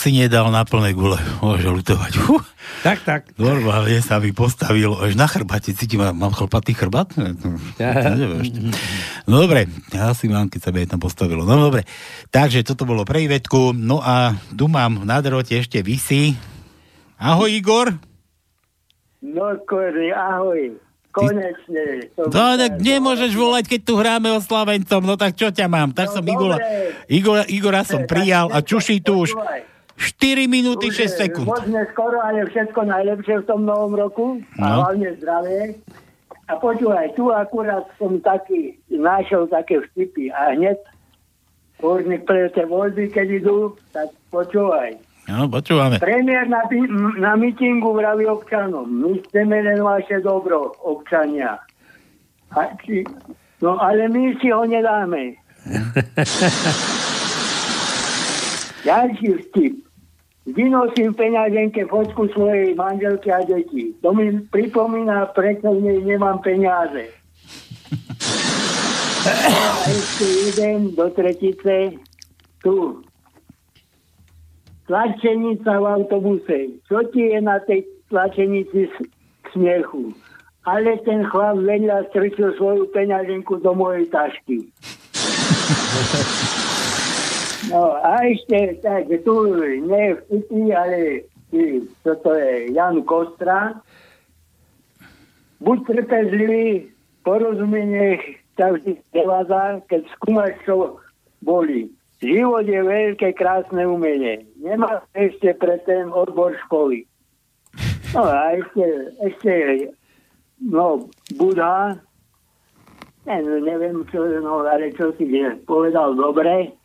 Si nedal na plné gule. Môže lutovať. Huh. Tak, tak. Normálne sa mi postavilo až na chrbate. Cítim, mám chlpatý chrbat? Ja. No dobre, ja si mám, keď sa mi tam postavilo. No dobre, takže toto bolo pre Ivetku. No a tu mám na drote ešte vysí. Ahoj Igor. No kurý, ahoj. Konečne. No, tak nemôžeš volať, keď tu hráme o Slavencom, no tak čo ťa mám? Tak no, som Igora, Igora, Igora som prijal a čuší tu už 4 minúty už 6 sekúnd. Možno skoro, ale všetko najlepšie v tom novom roku no. a hlavne zdravie. A počúvaj, tu akurát som taký, našiel také vtipy a hneď Kurník pre tie voľby, keď idú, tak počúvaj. No, počúvame. Premiér na, na mítingu vraví občanom, my chceme len vaše dobro, občania. A či, no ale my si ho nedáme. Ďalší vtip. Vždy nosím v peňaženke fotku svojej manželky a detí. To mi pripomína, prečo v nej nemám peniaze. A ešte jeden do tretice. Tu, tlačenica v autobuse. Čo ti je na tej tlačenici k smiechu? Ale ten chlap vedľa strčil svoju peňaženku do mojej tašky. No a ešte, tak tu nie vtipy, ale toto je Jan Kostra. Buď trpezlivý, porozumenie sa vždy prevádza, keď skúmaš, čo boli. Život je veľké, krásne umenie. Nemá ešte pre ten odbor školy. No a ešte, ešte no, Budha, ne, no, neviem, čo, no, ale čo si povedal dobre.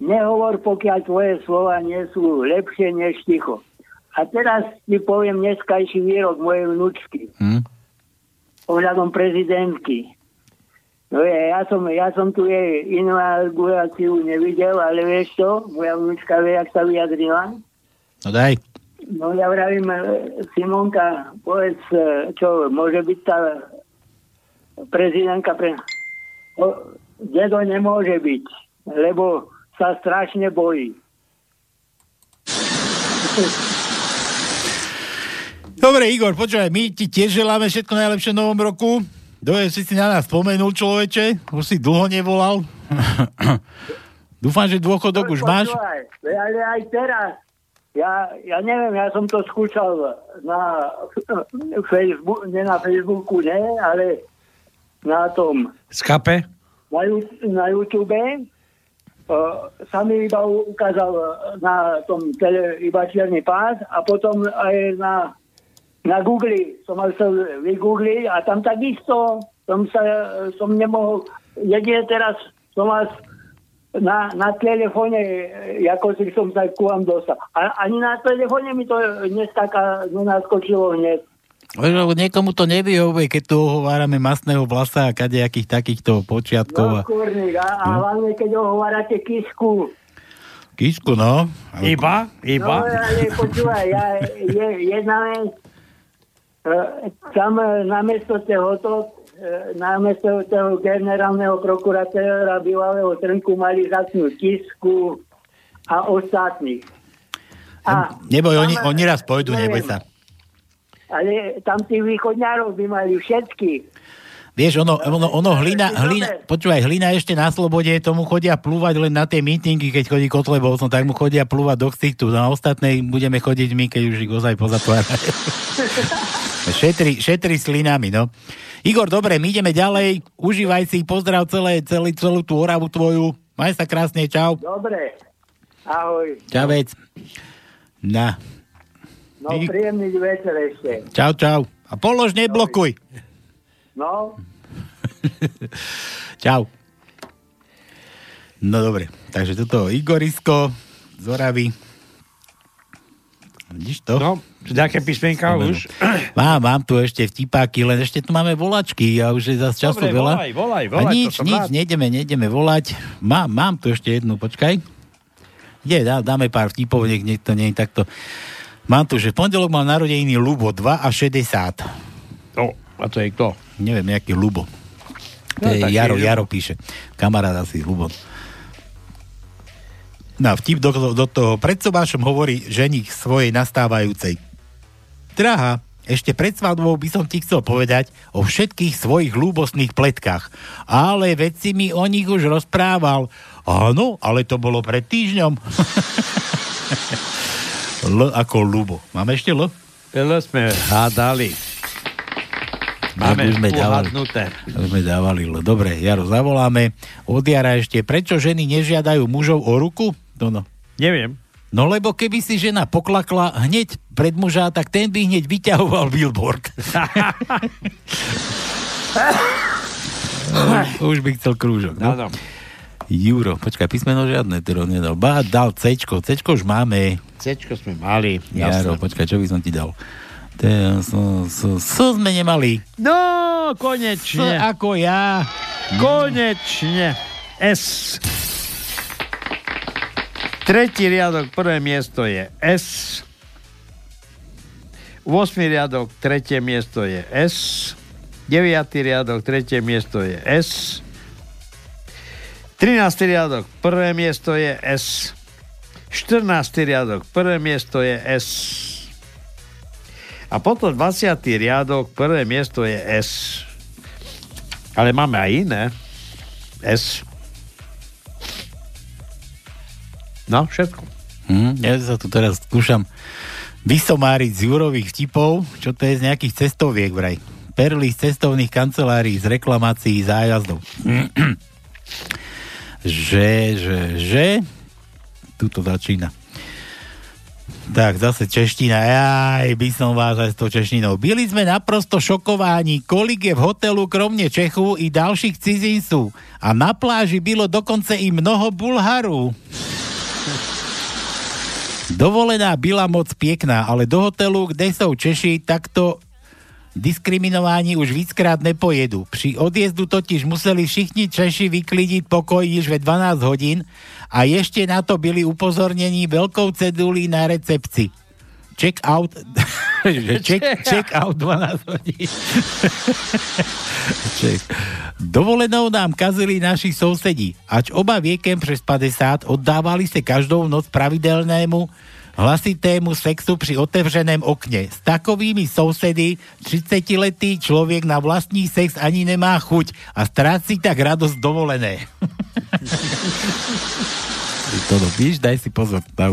Nehovor, pokiaľ tvoje slova nie sú lepšie než ticho. A teraz ti poviem dneskajší výrok mojej vnúčky. Hmm? Ohľadom prezidentky. No je, ja som, ja som tu jej inauguráciu nevidel, ale vieš čo, moja vnúčka vie, jak sa vyjadrila. No daj. No ja vravím, Simonka, povedz, čo môže byť tá prezidentka pre... O, dedo nemôže byť, lebo sa strašne bojí. Dobre, Igor, počúvaj, my ti tiež želáme všetko najlepšie v novom roku. Doje si si na nás spomenul, človeče? Už si dlho nevolal. Dúfam, že dôchodok už máš. Ale aj teraz. Ja, ja neviem, ja som to skúšal na Facebook, nie na Facebooku, nie, ale na tom... Skape? Na, na YouTube sa mi iba ukázal na tom tele, iba čierny pás a potom aj na na Google, som mal sa vygoogliť a tam takisto som sa, som nemohol, jedine teraz som vás na, na telefóne, ako si som sa ku vám dostal. A, ani na telefóne mi to neskáka, nenaskočilo hneď. Lebo niekomu to nevyhovuje, keď tu ohovárame masného vlasa a kadejakých takýchto počiatkov. No, kurník, a, a no. hlavne keď ohovárate kisku. Kisku, no. Iba? Iba? No, ale počúvaj, ja, je, jedna vec, tam e, namiesto tohoto, e, namiesto toho generálneho prokurátora bývalého Trnku mali začnúť tisku a ostatných. A Neboj, oni, oni raz pôjdu, neboj sa. Ale tam tých východňárov by mali všetky. Vieš, ono, ono, ono hlina, hlina, počúvaj, hlina ešte na slobode, tomu chodia plúvať len na tie mítingy, keď chodí Kotlebovcom, tak mu chodia plúvať do ksichtu. Na ostatnej budeme chodiť my, keď už ich ozaj pozatvárajú. Šetri, šetri slinami, no. Igor, dobre, my ideme ďalej. Užívaj si, pozdrav celé, celý, celú tú oravu tvoju. Maj sa krásne, čau. Dobre, ahoj. vec. Na. No, I... príjemný večer ešte. Čau, čau. A polož, neblokuj. No. čau. No dobre, takže toto Igorisko z Oravy. Vidíš to? No, nejaké písmenka už? Mám, mám tu ešte vtipáky, len ešte tu máme volačky a už je zase času Dobre, veľa. volaj, volaj, volaj. A nič, nič, rád. nejdeme, nejdeme volať. Mám, mám tu ešte jednu, počkaj. Je, dá, dáme pár vtipov, nech, nech to nie je takto. Mám tu, že v pondelok mal narodeniny Lubo 2 a 60. No, a to je kto? Neviem, nejaký Lubo. To no, je Jaro, Jaro píše. Kamarát asi Lubo. na vtip do, do toho. Pred sobášom hovorí ženich svojej nastávajúcej. Drahá, ešte pred svadbou by som ti chcel povedať o všetkých svojich ľúbostných pletkách. Ale veď si mi o nich už rozprával. Áno, ale to bolo pred týždňom. L ako ľubo. Máme ešte L? L sme hádali. Máme už sme dávali, už sme dávali L. Dobre, Jaro, zavoláme. Od Jara ešte, prečo ženy nežiadajú mužov o ruku? No, no. Neviem. No lebo keby si žena poklakla hneď pred muža, tak ten by hneď vyťahoval billboard. už by chcel krúžok. No? no. Juro, počkaj, písmeno žiadne, ktoré nedal. Ba, dal C, C už máme. C sme mali. Jaro, jasné. počkaj, čo by som ti dal? S, sme nemali. No, konečne. S ako ja. Konečne. S. Tretí riadok, prvé miesto je S. 8. riadok, tretie miesto je S. 9. riadok, tretie miesto je S. 13. riadok, prvé miesto je S. 14. riadok, prvé miesto je S. A potom 20. riadok, prvé miesto je S. Ale máme aj iné. S. No, všetko. Hm, ja sa tu teraz skúšam vysomáriť z Jurových vtipov, čo to je z nejakých cestoviek vraj. Perly z cestovných kancelárií, z reklamácií, zájazdov. že, že, že... Tuto začína. Tak, zase čeština. Aj, by som vás aj s tou češtinou. Byli sme naprosto šokováni, kolik je v hotelu kromne Čechu i ďalších cizincov. A na pláži bylo dokonce i mnoho Bulharu. Dovolená byla moc pěkná, ale do hotelu, kde jsou Češi, takto diskriminováni už víckrát nepojedu. Při odjezdu totiž museli všichni Češi vyklidit pokoj již ve 12 hodin a ještě na to byli upozorněni veľkou cedulí na recepci. Check out, check, check out 12 hodín. check. Dovolenou nám kazili naši sousedí, ač oba věkem přes 50 oddávali se každou noc pravidelnému hlasitému sexu pri otevřeném okne. S takovými sousedy 30-letý človek na vlastní sex ani nemá chuť a stráci tak radosť dovolené. to víš, daj si pozor na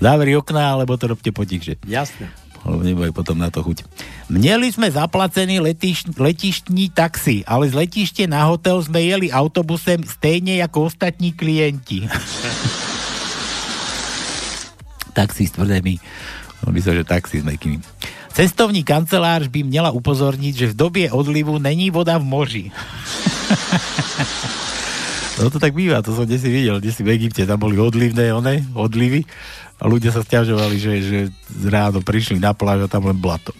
Zavri okná, alebo to robte potichže. Jasne lebo nebude potom na to chuť. Mieli sme zaplacený letiš, letištní taxi, ale z letište na hotel sme jeli autobusem stejne ako ostatní klienti. taxi s tvrdými, no myslím, že taxi s mekými. Cestovní kancelář by měla upozorniť, že v dobie odlivu není voda v moři. no to tak býva, to som desi videl, desi v Egypte, tam boli odlivné, one, odlivy a ľudia sa stiažovali, že, že ráno prišli na pláž a tam len blato.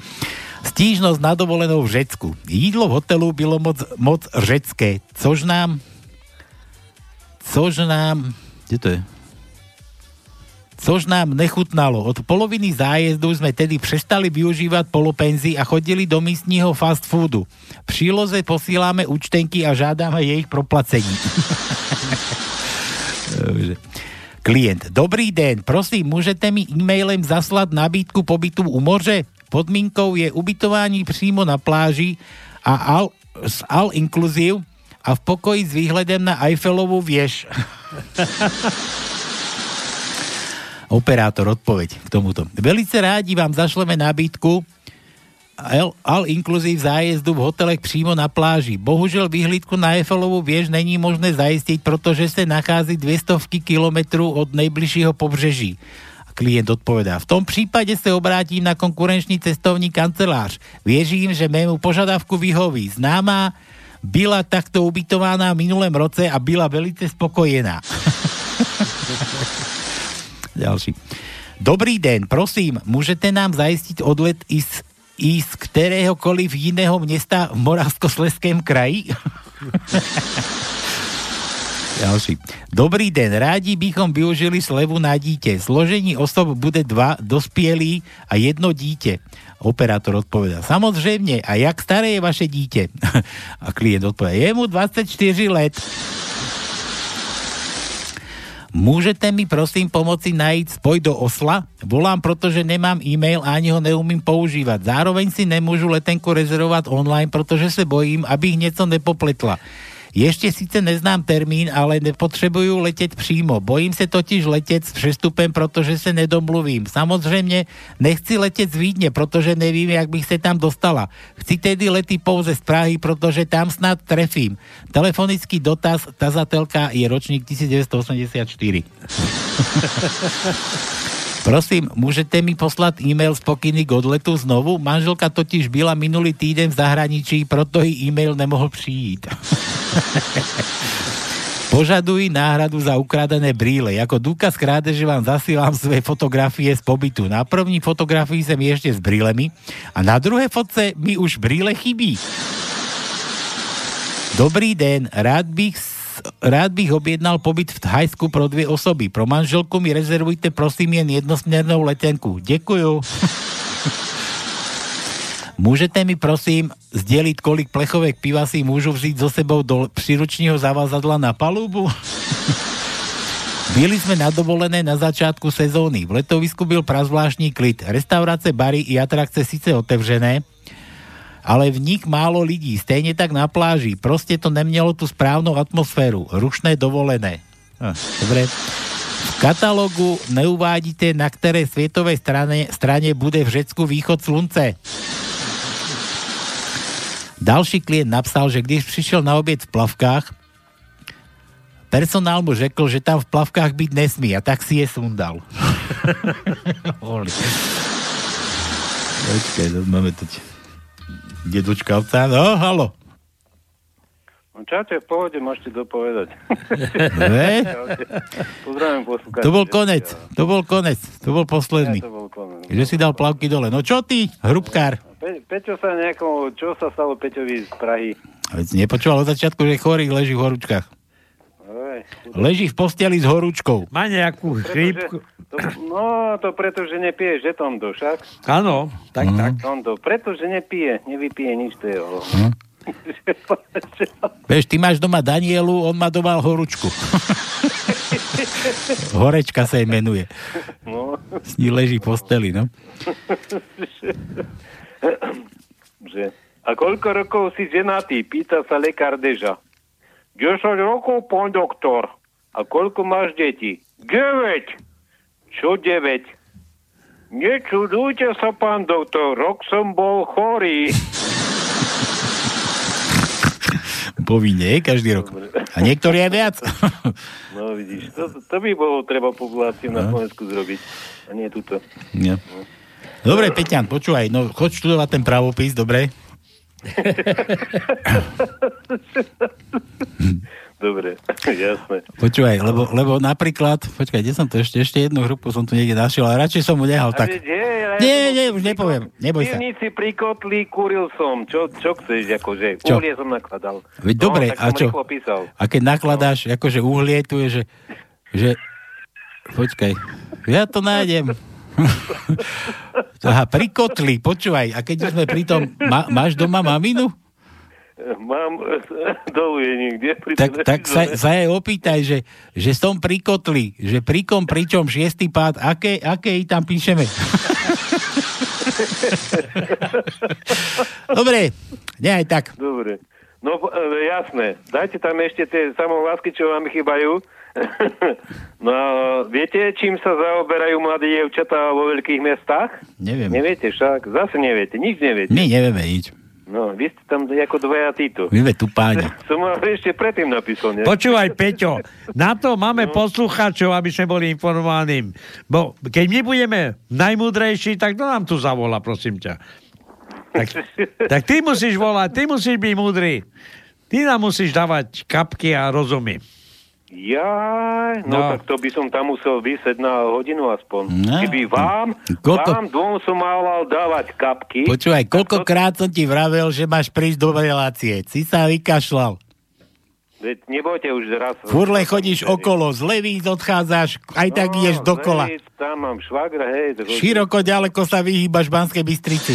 Stížnosť na dovolenou v Řecku. Jídlo v hotelu bylo moc, moc řecké, což nám což nám kde to je? Což nám nechutnalo. Od poloviny zájezdu sme tedy prestali využívať polopenzy a chodili do místního fast foodu. Příloze posíláme účtenky a žádáme jej proplacení. Klient. Dobrý den, prosím, môžete mi e-mailem zaslať nabídku pobytu u moře? Podmínkou je ubytování přímo na pláži a all, s all inclusive a v pokoji s výhledem na Eiffelovú vieš. Operátor, odpoveď k tomuto. Velice rádi vám zašleme nabídku all inclusive zájezdu v hotelech přímo na pláži. Bohužel výhlídku na Eiffelovú věž není možné zajistiť, protože se nachází 200 kilometrů od nejbližšího pobřeží. Klient odpovedá. V tom případě se obrátím na konkurenční cestovní kancelář. Věřím, že mému požadavku vyhoví. Známá byla takto ubytovaná v minulém roce a byla velice spokojená. Ďalší. Dobrý den, prosím, môžete nám zaistiť odlet z z ktoréhokoliv iného mesta v Moravskosleském kraji? Ďalší. Dobrý den, rádi bychom využili slevu na dítě. Zložení osob bude dva, dospělí a jedno dítě. Operátor odpovedá, samozrejme, a jak staré je vaše dítě? A klient odpovedá, je mu 24 let. Môžete mi prosím pomoci nájsť spoj do Osla? Volám, pretože nemám e-mail a ani ho neumím používať. Zároveň si nemôžu letenku rezervovať online, pretože sa bojím, aby ich niečo nepopletla. Ešte síce neznám termín, ale nepotřebujú letět přímo. Bojím se totiž letět s přestupem, protože se nedomluvím. Samozřejmě nechci letět z Vídně, protože nevím, jak bych se tam dostala. Chci tedy lety pouze z Prahy, protože tam snad trefím. Telefonický dotaz tazatelka je ročník 1984. Prosím, môžete mi poslať e-mail z pokyny k odletu znovu? Manželka totiž byla minulý týden v zahraničí, proto jej e-mail nemohol přijít. Požaduj náhradu za ukradené brýle. Jako důkaz krádeže vám zasílám svoje fotografie z pobytu. Na první fotografii jsem ešte s brýlemi a na druhé fotce mi už brýle chybí. Dobrý den, rád bych rád bych objednal pobyt v Thajsku pro dvě osoby. Pro manželku mi rezervujte prosím jen jednosměrnou letenku. Děkuju. Môžete mi prosím zdieľiť, kolik plechovek piva si môžu vzít so sebou do príručního zavazadla na palubu? Byli sme na dovolené na začiatku sezóny. V letovisku byl prazvláštní klid. Restaurace, bary i atrakce síce otevřené, ale v nich málo lidí, stejne tak na pláži. Proste to nemělo tú správnu atmosféru. Rušné dovolené. Ah, dobre. V katalógu neuvádíte, na ktorej svetovej strane, strane bude v Řecku východ slunce. Další klient napsal, že když přišel na oběd v plavkách, personál mu řekl, že tam v plavkách byť nesmí a tak si je sundal. Počkaj, máme tu dedučka ovca. No, halo. No čaute, v pohode, môžete dopovedať. Ne? Pozdravím poslúkať. To bol konec, to bol konec, to bol posledný. Ja, to bol konec. Že si dal plavky dole. No čo ty, hrubkár? Pe- Peťo sa nejakom, čo sa stalo Peťovi z Prahy? Veď nepočúval od začiatku, že chorý leží v horúčkach. Leží v posteli s horúčkou. Má nejakú chrípku. To, no, to preto, že nepije, že Tondo, však? Áno, tak, Mhm. tak. Tondo, pretože nepije, nevypije nič, to je ho. Hm? Vieš, ty máš doma Danielu, on má doma horúčku. Horečka sa jej menuje. No. S ní leží v posteli, no. že, a koľko rokov si ženatý? Pýta sa lekár Deža. 10 rokov, pán doktor. A koľko máš detí? 9. Čo 9? Nečudujte sa, pán doktor, rok som bol chorý. Povinne, každý rok. A niektorí aj viac. No vidíš, to, to by bolo treba populáciu na No. Slovensku zrobiť. A nie tuto. Nie. Dobre, Peťan, počúvaj, no choď študovať ten pravopis, dobre? Dobre, jasné. Počúvaj, lebo, lebo napríklad, počkaj, kde som to ešte, ešte jednu hrupu som tu niekde našiel, ale radšej som mu nehal, tak... Nie, som- nie, už nepoviem, neboj sa. Pivnici pri kotli kuril som. Čo, čo chceš, akože? Čo? Uhlie som nakladal. Veď no, dobre, a čo? A keď nakladáš, akože uhlie, tu je, že, že... Počkaj, ja to nájdem. Aha, pri kotli, počúvaj, a keď sme pri tom, má, máš doma maminu? Mám, dolu je niekde. Pri Tak, tak sa, sa jej opýtaj, že, že som pri kotli, že pri kom, pričom šiestý pád, aké, aké tam píšeme? Dobre, nehaj tak. Dobre. No e, jasné. Dajte tam ešte tie samohlásky, čo vám chýbajú. no a viete, čím sa zaoberajú mladé dievčatá vo veľkých mestách? Neviem. Neviete však? Zase neviete. Nič neviete. My nevieme nič. No, vy ste tam ako dvaja títo. My sme tu páni. Som vám ešte predtým napísal, ne? Počúvaj, Peťo, na to máme poslucháčov, aby sme boli informovaní. Bo keď my budeme najmudrejší, tak to nám tu zavolá, prosím ťa. Tak, tak ty musíš volať, ty musíš byť múdry. Ty nám musíš dávať kapky a rozumy. Jaj, no, No. tak to by som tam musel vysieť na hodinu aspoň. No. Keby vám, Koľko- vám dvom som mal dávať kapky. Počúvaj, koľkokrát som ti vravel, že máš prísť do relácie. Si sa vykašľal. Veď nebojte už raz. Furt len chodíš okolo, z Levíc odchádzaš, aj tak ideš dokola. Hej, tam mám švagra, hej. To Široko ďaleko sa vyhýbaš v Banskej Bystrici.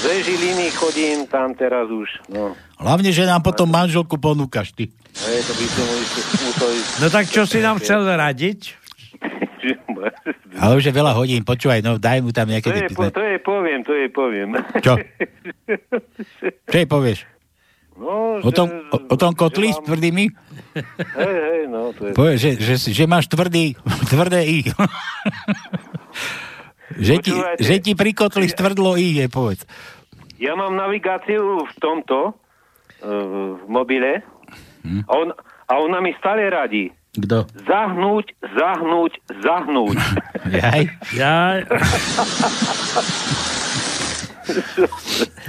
Ze Žiliny chodím tam teraz už, no. Hlavne, že nám potom manželku ponúkaš, ty. No tak čo si nám chcel radiť? Ale už je veľa hodín, počúvaj, no daj mu tam nejaké... To je, po, to je poviem, to je poviem. Čo? Čo jej povieš? No, o, tom, o, o tom kotli s tvrdými? Hej, hej, no, to je... Povieš, že, že, že máš tvrdý, tvrdé I. že, ti, že ti pri kotli stvrdlo I, je povedz. Ja mám navigáciu v tomto, v mobile, hm? a, on, a ona mi stále radí. Kto? Zahnúť, zahnúť, zahnúť. Jaj? Jaj.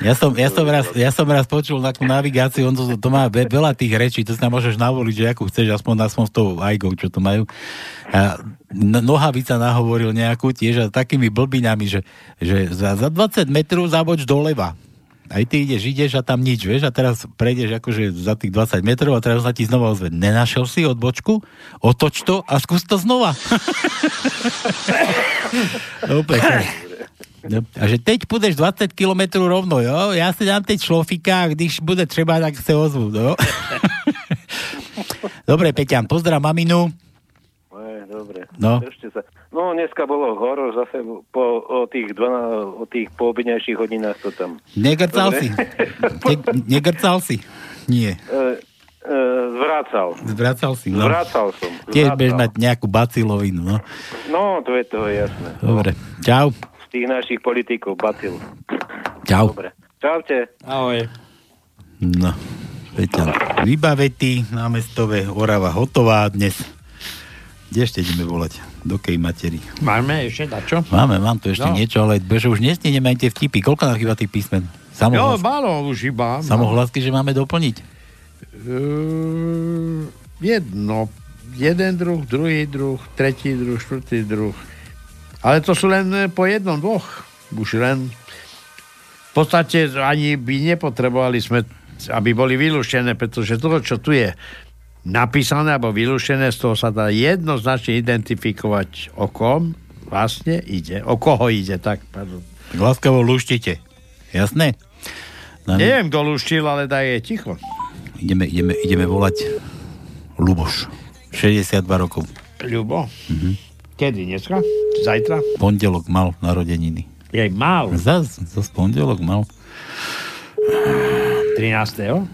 Ja som, ja, som raz, ja som raz počul takú navigáciu, on to, to má veľa tých rečí, to sa môžeš navoliť, že akú chceš, aspoň, aspoň s tou ajgou, čo to majú. A Nohavica nahovoril nejakú tiež a takými blbinami, že, že za, za 20 metrov zaboč doleva. Aj ty ideš, ideš a tam nič, vieš, a teraz prejdeš akože za tých 20 metrov a teraz sa ti znova ozve. Nenašiel si odbočku? Otoč to a skús to znova. Úplne. No, a že teď půjdeš 20 km rovno, jo? Já si dám teď šlofika když bude třeba, tak se ozvu, jo? Dobre, Peťan, pozdrav maminu. Dobre. No. Sa. No, dneska bolo horor zase po, o tých, 12, o tých poobednejších hodinách to tam. Negrcal si? Ne, negrcal si? Nie. E, e, zvrácal. Zvrácal si, no. Zvrácal som. Tiež budeš mať nejakú bacilovinu, no. No, to je to jasné. Dobre, čau tých našich politikov, bacil. Čau. Dobre. Čaute. Ahoj. No, Peťan, vybavety, námestové, Orava hotová dnes. Kde ešte ideme volať? Do kej materi? Máme ešte dačo? Máme, mám tu ešte no. niečo, ale beže už nestihneme aj tie vtipy. Koľko nám chýba tých písmen? Samohlas... Jo, málo už iba. Samohlasky, že máme doplniť? Uh, jedno. Jeden druh, druhý druh, tretí druh, štvrtý druh, ale to sú len eh, po jednom, dvoch. Už len v podstate ani by nepotrebovali sme, aby boli vylúštené, pretože to, čo tu je napísané alebo vylúštené, z toho sa dá jednoznačne identifikovať, o kom vlastne ide. O koho ide, tak, pardon. Láskavo lúštite. Jasné? No, Neviem, kto lúštil, ale daj je ticho. Ideme, ideme, ideme volať Luboš. 62 rokov. Ľubo? Mhm. Kedy? Dneska? Zajtra? Pondelok mal narodeniny. Jej mal? Zas, zas pondelok mal. 13.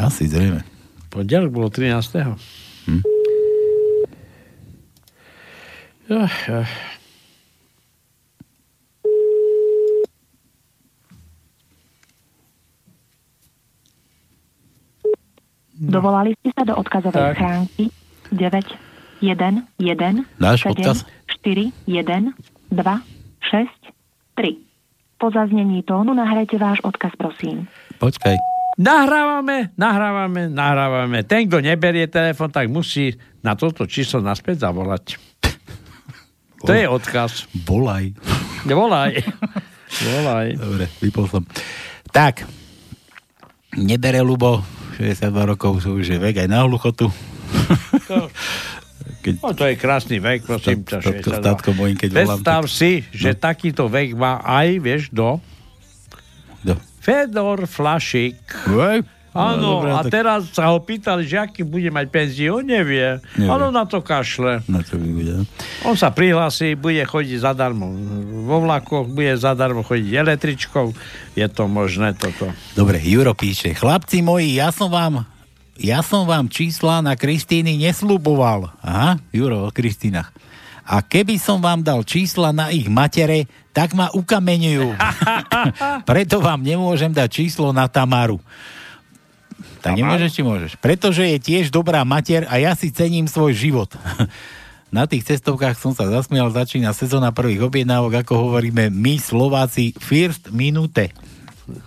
Asi zrejme. Pondelok bolo 13. Hm. Uh, uh. Dovolali ste sa do odkazovej schránky 9 1, 1, Dáš 7, odkaz? 4, 1, 2, 6, 3. Po zaznení tónu nahrajte váš odkaz, prosím. Počkaj. Nahrávame, nahrávame, nahrávame. Ten, kto neberie telefon, tak musí na toto číslo naspäť zavolať. To je odkaz. Volaj. Volaj. Volaj. Dobre, vypol som. Tak, nebere Lubo, 62 rokov sú už je vek aj na hluchotu. Keď... No to je krásny vek, prosím ťa. Keď Predstav volám, si, že no. takýto vek má aj, vieš, do... Do. Fedor Flašik. Áno, no, a tak... teraz sa ho pýtali, že aký bude mať penziu, on nevie. nevie. Ale na to kašle. Na to bude. On sa prihlási, bude chodiť zadarmo vo vlakoch, bude zadarmo chodiť električkou. Je to možné toto. Dobre, Juro píše, chlapci moji, ja som vám ja som vám čísla na Kristíny nesľuboval. Aha, Juro o Kristínach. A keby som vám dal čísla na ich matere, tak ma ukameňujú. Preto vám nemôžem dať číslo na Tamaru. Tak nemôžeš, či môžeš. Pretože je tiež dobrá mater a ja si cením svoj život. Na tých cestovkách som sa zasmial, začína sezóna prvých objednávok, ako hovoríme my Slováci, first minute.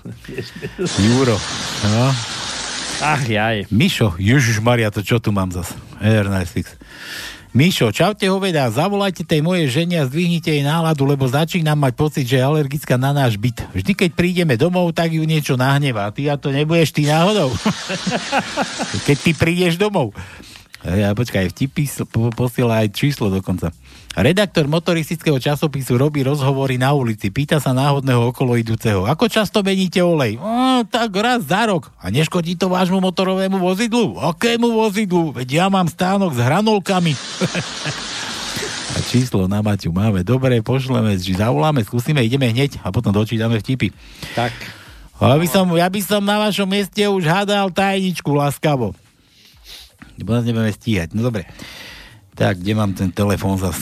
Juro. No, Ach, jaj. Mišo, Ježiš Maria, to čo tu mám zase? Air Fix. Mišo, čaute hoveda, zavolajte tej mojej žene a zdvihnite jej náladu, lebo začínam mať pocit, že je alergická na náš byt. Vždy, keď prídeme domov, tak ju niečo nahnevá. Ty a to nebudeš ty náhodou. keď ty prídeš domov. Ja, počkaj, vtipy posiela aj číslo dokonca. Redaktor motoristického časopisu robí rozhovory na ulici. Pýta sa náhodného okolo idúceho. Ako často meníte olej? O, tak raz za rok. A neškodí to vášmu motorovému vozidlu? Akému vozidlu? Veď ja mám stánok s hranolkami. a číslo na Maťu máme. Dobre, pošleme, či zavoláme, skúsime, ideme hneď a potom dočítame vtipy. Tak. Ja by, som, ja by som na vašom mieste už hádal tajničku láskavo. Lebo nás nebudeme stíhať. No dobre. Tak, kde mám ten telefón zas?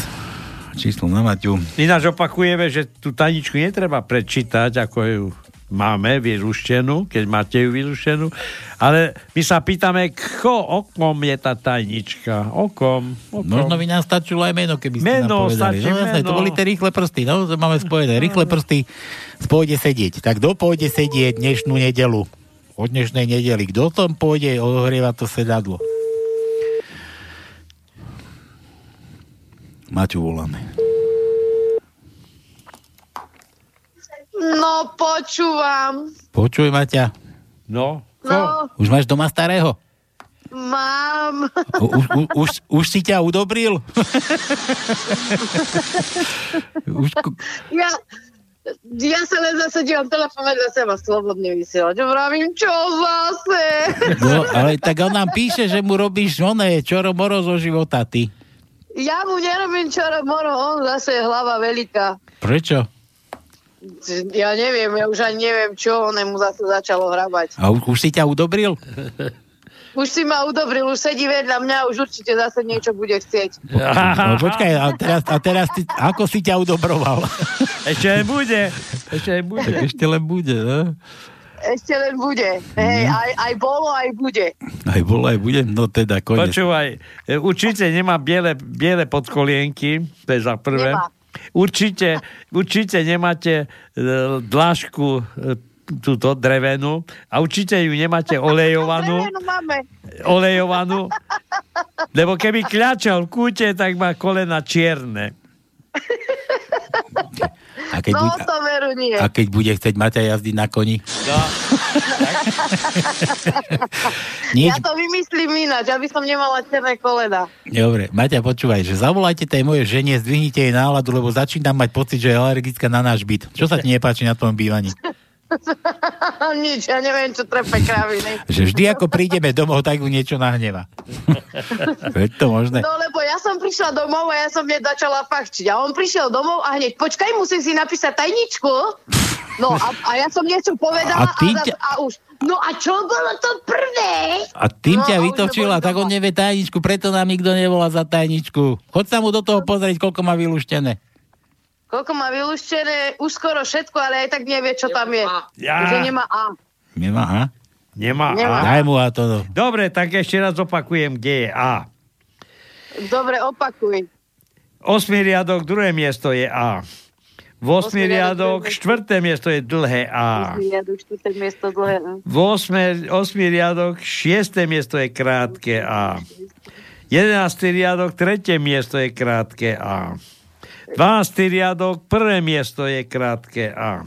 Číslo na Maťu. Ináč opakujeme, že tú tajničku netreba prečítať, ako ju máme vyruštenú, keď máte ju vyruštenú, ale my sa pýtame, kto, o kom je tá tajnička, o kom, o kom. Možno by nám stačilo aj meno, keby ste meno, nám povedali. No, jasné, meno. to boli tie rýchle prsty, no, to máme spojené. Rýchle prsty, pôjde sedieť. Tak kto pôjde sedieť dnešnú nedelu? Od dnešnej nedeli. Kto tam pôjde ohrievať to sedadlo? Maťu voláme. No, počúvam. Počuj, Maťa. No. No, Už máš doma starého? mám. U, už, u, už, už si ťa udobril? už, Ja, ja sa len zase dívam telefón vedľa seba slobodne vysielať. Vravím, čo zase? no, ale tak on nám píše, že mu robíš oné čoro moro zo života, ty. Ja mu nerobím čoro moro, on zase je hlava veľká. Prečo? Ja neviem, ja už ani neviem, čo on mu zase začalo hrabať. A už, už si ťa udobril? Už si ma udobril, už sedí vedľa mňa, už určite zase niečo bude chcieť. No počkaj, a teraz, a teraz ty, ako si ťa udobroval? Ešte len bude. Ešte len bude. Tak ešte len bude, no? Ešte len bude. Hej, Mhm. aj, aj bolo, aj bude. Aj bolo, aj bude? No teda, konec. Počúvaj, e, určite nemá biele, biele podkolienky, to je za prvé. Nemá. Určite, určite nemáte e, dlážku e, túto drevenú a určite ju nemáte olejovanú, olejovanú, lebo keby kľačal v kúte, tak má kolena čierne. A keď, No, bude, to veru nie. a keď bude chcieť Maťa jazdiť na koni? No. Nič. Ja to vymyslím ináč, aby som nemala čierne kolena. Dobre, Maťa, počúvaj, že zavolajte tej mojej žene, zdvihnite jej náladu, lebo začínam mať pocit, že je alergická na náš byt. Čo sa ti nepáči na tom bývaní? Nič, ja neviem, čo trepe kraviny. Že vždy, ako prídeme domov, tak ju niečo nahneva. Je to možné? No lebo ja som prišla domov a ja som hneď začala fachčiť. A on prišiel domov a hneď, počkaj, musím si napísať tajničku. No a, a ja som niečo povedala A ty a, ťa- a už, no a čo bolo to prvé? A tým No, ťa vytočila, tak on nevie tajničku, preto nám nikto nevolá za tajničku. Choď sa mu do toho pozrieť, koľko má vylúštené. Koľko má vylúštené, už skoro všetko, ale aj tak nevie, čo tam je. Ja. Že nemá A. Nemá, ha? Nemá Nemá. A. Daj mu a to. no. Dobre, tak ešte raz opakujem, kde je A. Dobre, opakuj. Osmý riadok, druhé miesto je A. V osmý Osmý riadok, riadok, štvrté miesto je dlhé A. Riadok, štvrté miesto dlhé A. V osmé, osmý riadok, šiesté miesto je krátke A. Jedenáctý riadok, tretie miesto je krátke A. Dvanáctý riadok, prvé miesto je krátke A.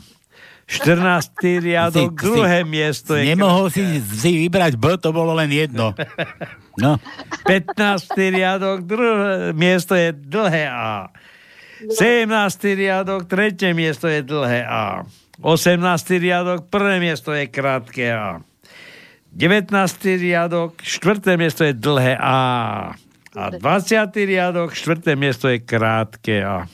14. riadok, Si- si- druhé miesto je Nemohol si, si vybrať B, to bolo len jedno. No. 15. riadok, druhé miesto je dlhé A. 17. riadok, tretie miesto je dlhé A. 18. riadok, prvé miesto je krátke A. 19. riadok, štvrté miesto je dlhé A. A 20. riadok, štvrté miesto je krátke A.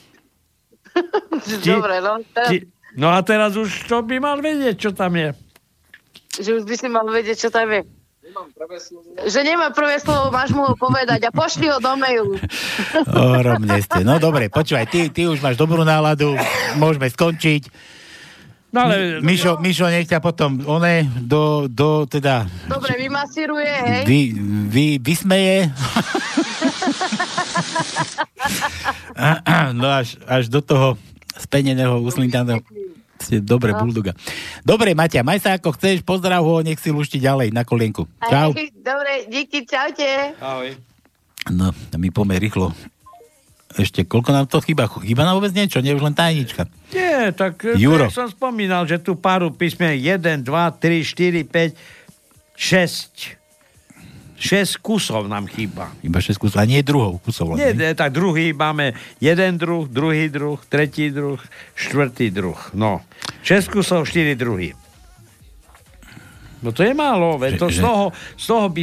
Ti- Dobre, no. Teraz, Ti- No a teraz už to by mal vedieť, čo tam je. že už by si mal vedieť, čo tam je. Že nemá prvé slovo, máš mu ho povedať a pošli ho do mailu. Ohromne ste. No dobre, počúvaj, ty, ty už máš dobrú náladu, môžeme skončiť. No ale... Mišo, Mišo, nech ťa potom, one, do, do, teda, Dobre, vymasíruje, hej? vy, vy, vysmeje. no až, až do toho speneného, uslintaného. Ste dobre, No. buldoga. Dobre, Maťa, maj sa ako chceš, pozdrav ho, nech si lušti ďalej na kolienku. Čau. Dobre, díky, čaute. Ahoj. No, my poďme rýchlo. Ešte, koľko nám to chýba? Chýba nám vôbec niečo? Nie, už len tajnička. Nie, tak e, Juro. som spomínal, že tu paru písmen 1, 2, 3, 4, 5, 6. 6 kusov nám chýba. Iba 6 kusov, a nie druhov kusov. Nie, nie, tak druhý máme jeden druh, druhý druh, tretí druh, štvrtý druh. No, 6 kusov, 4 druhy. No to je málo, veď to že, z, toho, z toho by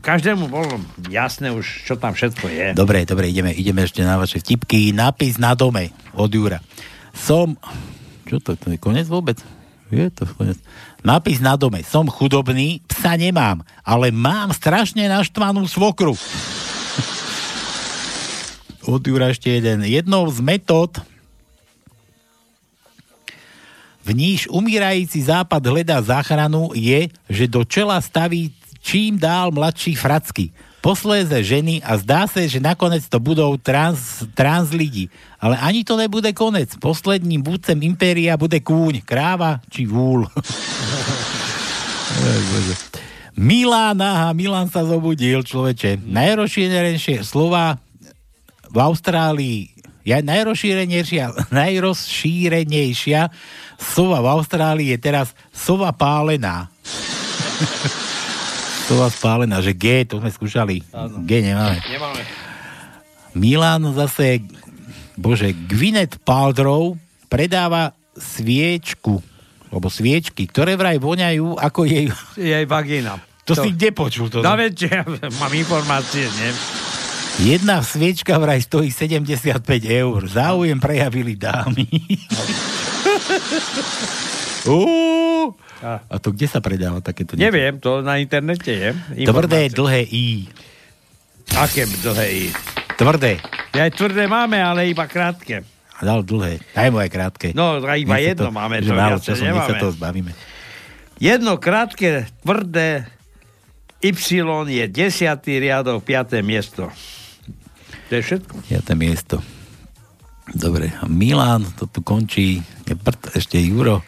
každému bolo jasné už, čo tam všetko je. Dobre, dobre, ideme, ideme ešte na vaše vtipky. Nápis na dome od Jura. Som... Čo to, to je konec vôbec? Je to konec. Nápis na dome. Som chudobný, psa nemám, ale mám strašne naštvanú svokru. Od Jura ešte jeden. Jednou z metód v níž umírající západ hledá záchranu je, že do čela staví čím dál mladší fracky. Posléze ženy a zdá sa, že nakoniec to budú trans, trans lidi. Ale ani to nebude konec. Posledným vúdcem impéria bude kúň, kráva či vúl. Milán, aha, Milan sa zobudil, človeče. Najrozšírenejšie slova v Austrálii, ja, najrozšírenejšia, najrozšírenejšia sova v Austrálii je teraz sova pálená. sova spálená, že G, to sme skúšali. Áno. G nemáme. Nemáme. Milan zase, bože, Gwyneth Paltrow predáva sviečku alebo sviečky, ktoré vraj voňajú ako jej... Jej vagína. To, to si kde počul? To, no veď, ja mám informácie, nie? Jedna sviečka vraj stojí 75 eur. Záujem prejavili dámy. uh, a to kde sa predáva takéto niečo? Neviem, to na internete je. Tvrdé, dlhé I. Aké dlhé I? Tvrdé. Ja aj tvrdé máme, ale iba krátke a dal dlhé. Daj aj krátke. No, iba my jedno to, máme, to málo času, my sa to zbavíme. Jedno krátke, tvrdé Y je 10. riadok, 5. miesto. To je všetko. 5. miesto. Dobre, Milan, to tu končí. Ešte Juro.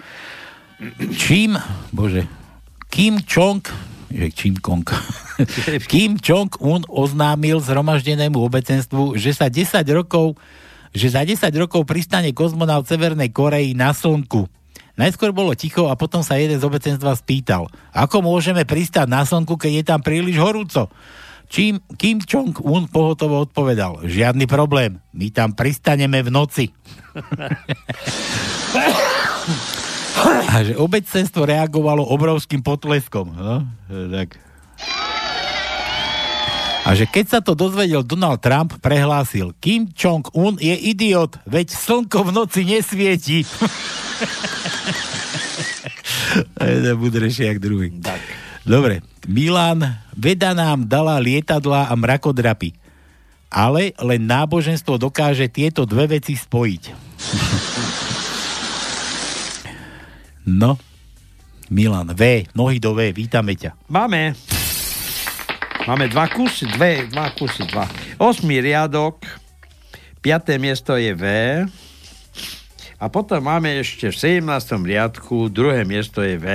Čím, bože, Kim Chong, že Kim Kong, Kim Jong-un oznámil zhromaždenému obecenstvu, že sa 10 rokov že za 10 rokov pristane kozmonaut Severnej Koreji na Slnku. Najskôr bolo ticho a potom sa jeden z obecenstva spýtal, ako môžeme pristať na Slnku, keď je tam príliš horúco. Čím Kim Jong-un pohotovo odpovedal, žiadny problém, my tam pristaneme v noci. a že obecenstvo reagovalo obrovským potleskom. No? Tak a že keď sa to dozvedel Donald Trump, prehlásil, Kim Jong-un je idiot, veď slnko v noci nesvieti. je budrejšie jak druhý. Tak. Dobre, Milan, veda nám dala lietadla a mrakodrapy. Ale len náboženstvo dokáže tieto dve veci spojiť. no, Milan, V, nohy do V, vítame ťa. Máme. Máme dva kusy, dve, dva kusy, dva. Osmý riadok, piaté miesto je V. A potom máme ešte v 17. riadku, druhé miesto je V.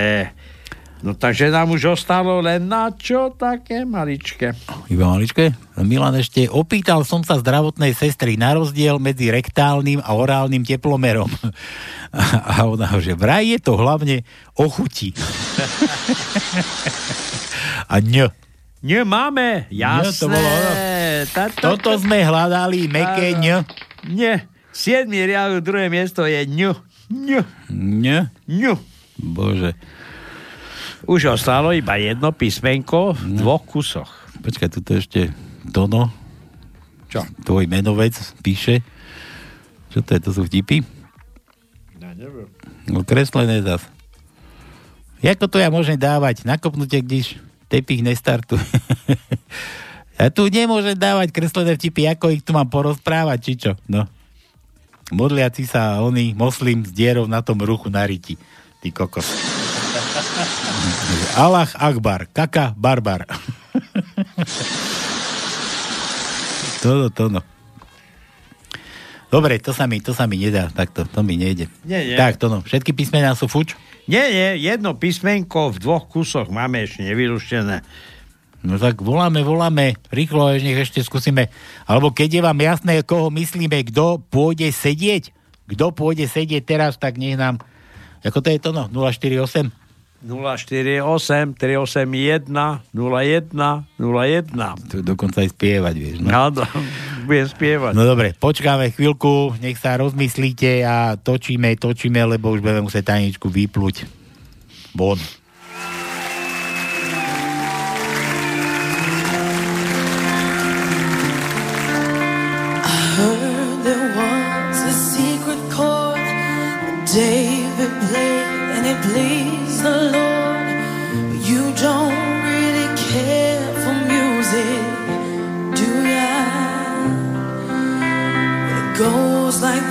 No takže nám už ostalo len na čo také maličké. Iba maličké? Milan ešte, opýtal som sa zdravotnej sestry na rozdiel medzi rektálnym a orálnym teplomerom. A ona, že vraj je to hlavne o chuti. a ňo. Nemáme, jasné. Nie, to bolo Tato, Toto sme hľadali, meké ň. Nie, siedmý riadok, druhé miesto je ň. Ň. Ň? Ň. Bože. Už ostalo iba jedno písmenko v no. dvoch kusoch. Počkaj, tu ešte Tono. Čo? Tvoj menovec píše. Čo to je? To sú vtipy? Ja neviem. No kreslené zas. Jako to ja môžem dávať? Nakopnutie, když tepich nestartuje. ja tu nemôžem dávať kreslené vtipy, ako ich tu mám porozprávať, či čo? No. Modliaci sa oni, moslim s dierou na tom ruchu na riti. Ty kokos. Allah Akbar, kaka barbar. toto, to no. Dobre, to sa mi, to sa mi nedá, takto, to mi nejde. Nie, nie. Tak, to no, všetky písmená sú fuč? Nie, nie, jedno písmenko v dvoch kusoch máme ešte nevyruštené. No tak voláme, voláme, rýchlo, nech ešte skúsime. Alebo keď je vám jasné, koho myslíme, kto pôjde sedieť, kto pôjde sedieť teraz, tak nech nám, ako to je to no, 048? 048 381 01 01. To dokonca aj spievať, vieš. No, no, no budem spievať. No dobre, počkáme chvíľku, nech sa rozmyslíte a točíme, točíme, lebo už budeme musieť tajničku vypluť. Bon.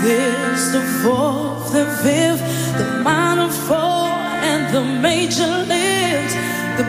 This: the fourth, the fifth, the minor four, and the major lift. The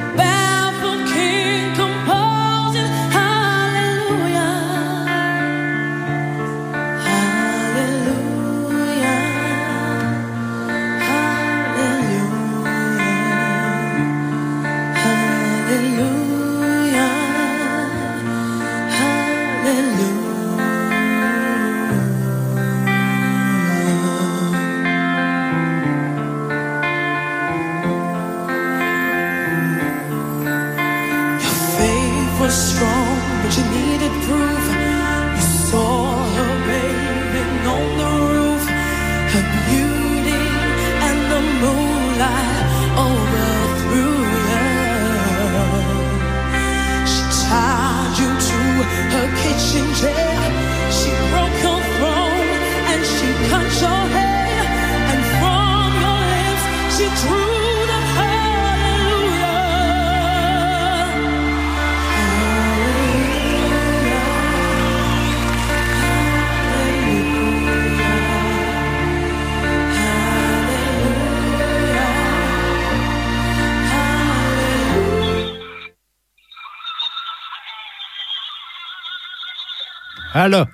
Haló.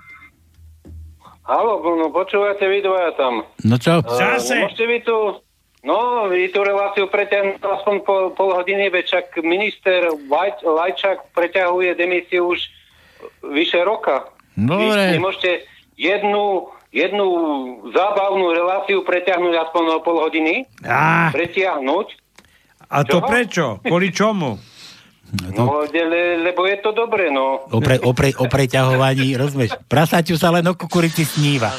Halo, no počúvate vy dvaja tam. No čo? Zase. Môžete vy tu, no, vy tú reláciu preťahnuť aspoň pol, pol hodiny, veď čak minister Laj, Lajčák preťahuje demisiu už vyše roka. No, vy dobre. nemôžete jednu, jednu zábavnú reláciu preťahnuť aspoň o pol hodiny? Á. Pretiahnuť? A to Čo? prečo? Kvôli čomu? No, le, lebo je to dobre, no. O, pre, o, pre, o preťahovaní, rozumieš? Prasaťu sa len o kukurici sníva.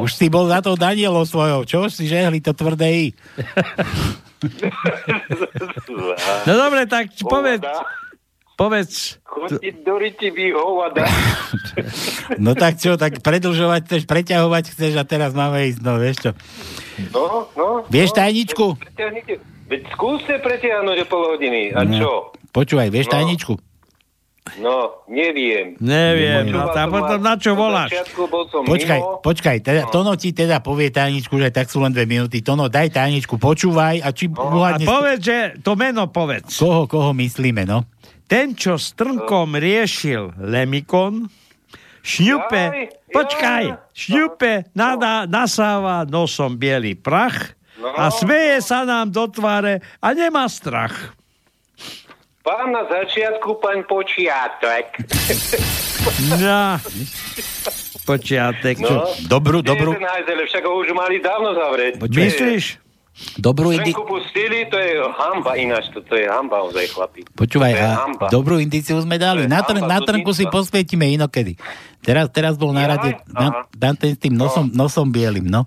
Už si bol za to Danielov svojou, čo si žehli to tvrdé I? No dobre, tak povedz, povedz. Chodiť do ryti. No tak čo, tak predlžovať chceš, preťahovať chceš a teraz máme ísť, no vieš čo. No, no. Vieš no, tajničku? Pretiahnite. Veď skúste pretiahnuť o pol hodiny. A No. čo? Počúvaj, vieš No. tajničku? No, neviem. Neviem, no, tá potom na čo voláš? Počkaj, mimo. počkaj, teda, Tono ti teda povie tajničku, že tak sú len dve minúty. Tono, daj tajničku, počúvaj a či A uhádne... povedz, že to meno povedz. Koho, koho myslíme, no? Ten, čo s trnkom riešil Lemikon, šňupe, Jaj, počkaj, šňupe, nada, nasáva nosom biely prach a smeje sa nám do tváre a nemá strach. Pán na začiatku, pán počiatok. No, počiatek. No. Dobrú, dobrú, ten hajzel? Však ho už mali dávno zavrieť. Myslíš? dobrú, indi- pustili, to je hamba ináč, to, to je hamba ozaj, chlapi. Počúvaj, a hamba. dobrú indiciu sme dali. Na, hamba na trnku si posvietime inokedy. Teraz, teraz bol na rade Dan ten s tým nosom, nosom bielým, no.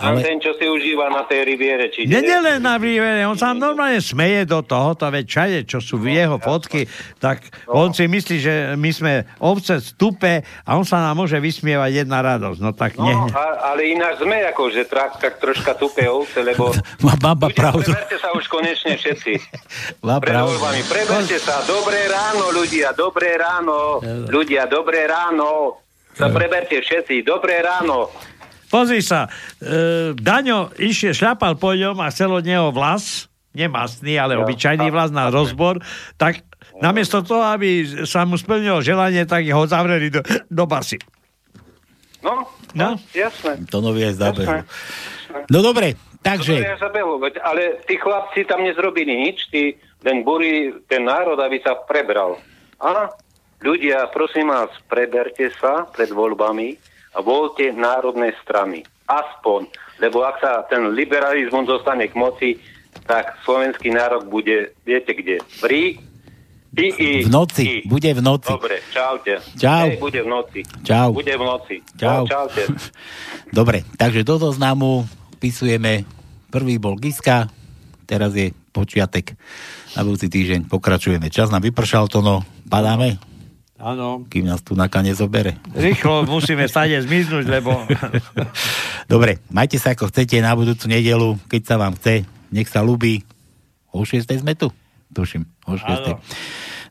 Ale... Ten, čo si užíva na tej riviere, či Nie, nie len na vývere, on sa normálne smeje do tohoto, veď všade, čo sú v jeho fotky, tak on si myslí, že my sme ovce stupe a on sa nám môže vysmievať jedna radosť. No tak No, nehne. a, ale ináč sme ako, že trak, tak troška tupé ovce, lebo má baba pravdu. preberte sa už konečne všetci. Má pravdu. Preberte sa. Dobré ráno, ľudia. Dobré ráno. Ľudia, dobré ráno. Sa preberte všetci. Dobré ráno. Pozri sa, e, Daňo išiel, šľapal po ňom a chcel od neho vlas, nemastný, ale obyčajný vlas na rozbor, tak namiesto toho, aby sa mu splnilo želanie, tak ho zavreli do, do basy. No, No. jasné. To novie zabehu. No dobre, takže... To je zabehu, ale tí chlapci tam nezrobili nič, tí len buri ten národ, aby sa prebral. A ľudia, prosím vás, preberte sa pred voľbami voľte národné strany. Aspoň. Lebo ak sa ten liberalizmus dostane k moci, tak slovenský nárok bude, viete kde? Rí, I, I, v noci, I. bude v noci. Dobre, čaute. Čau. Hej, bude v noci. Čau. Bude v noci. Čau. No, čaute. Dobre, takže do zoznamu vpisujeme, prvý bol Giska, teraz je počiatek na budúci týždeň. Pokračujeme. Čas nám vypršal to, no. Padáme? Áno. Kým nás tu na kane zobere. Rýchlo musíme stade zmiznúť, lebo... Dobre, majte sa ako chcete na budúcu nedelu, keď sa vám chce. Nech sa ľubí. O 6. sme tu? Tuším, o 6. Áno.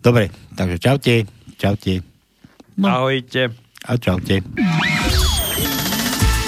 Dobre, takže čaute. Čaute. No. Ahojte. A čaute.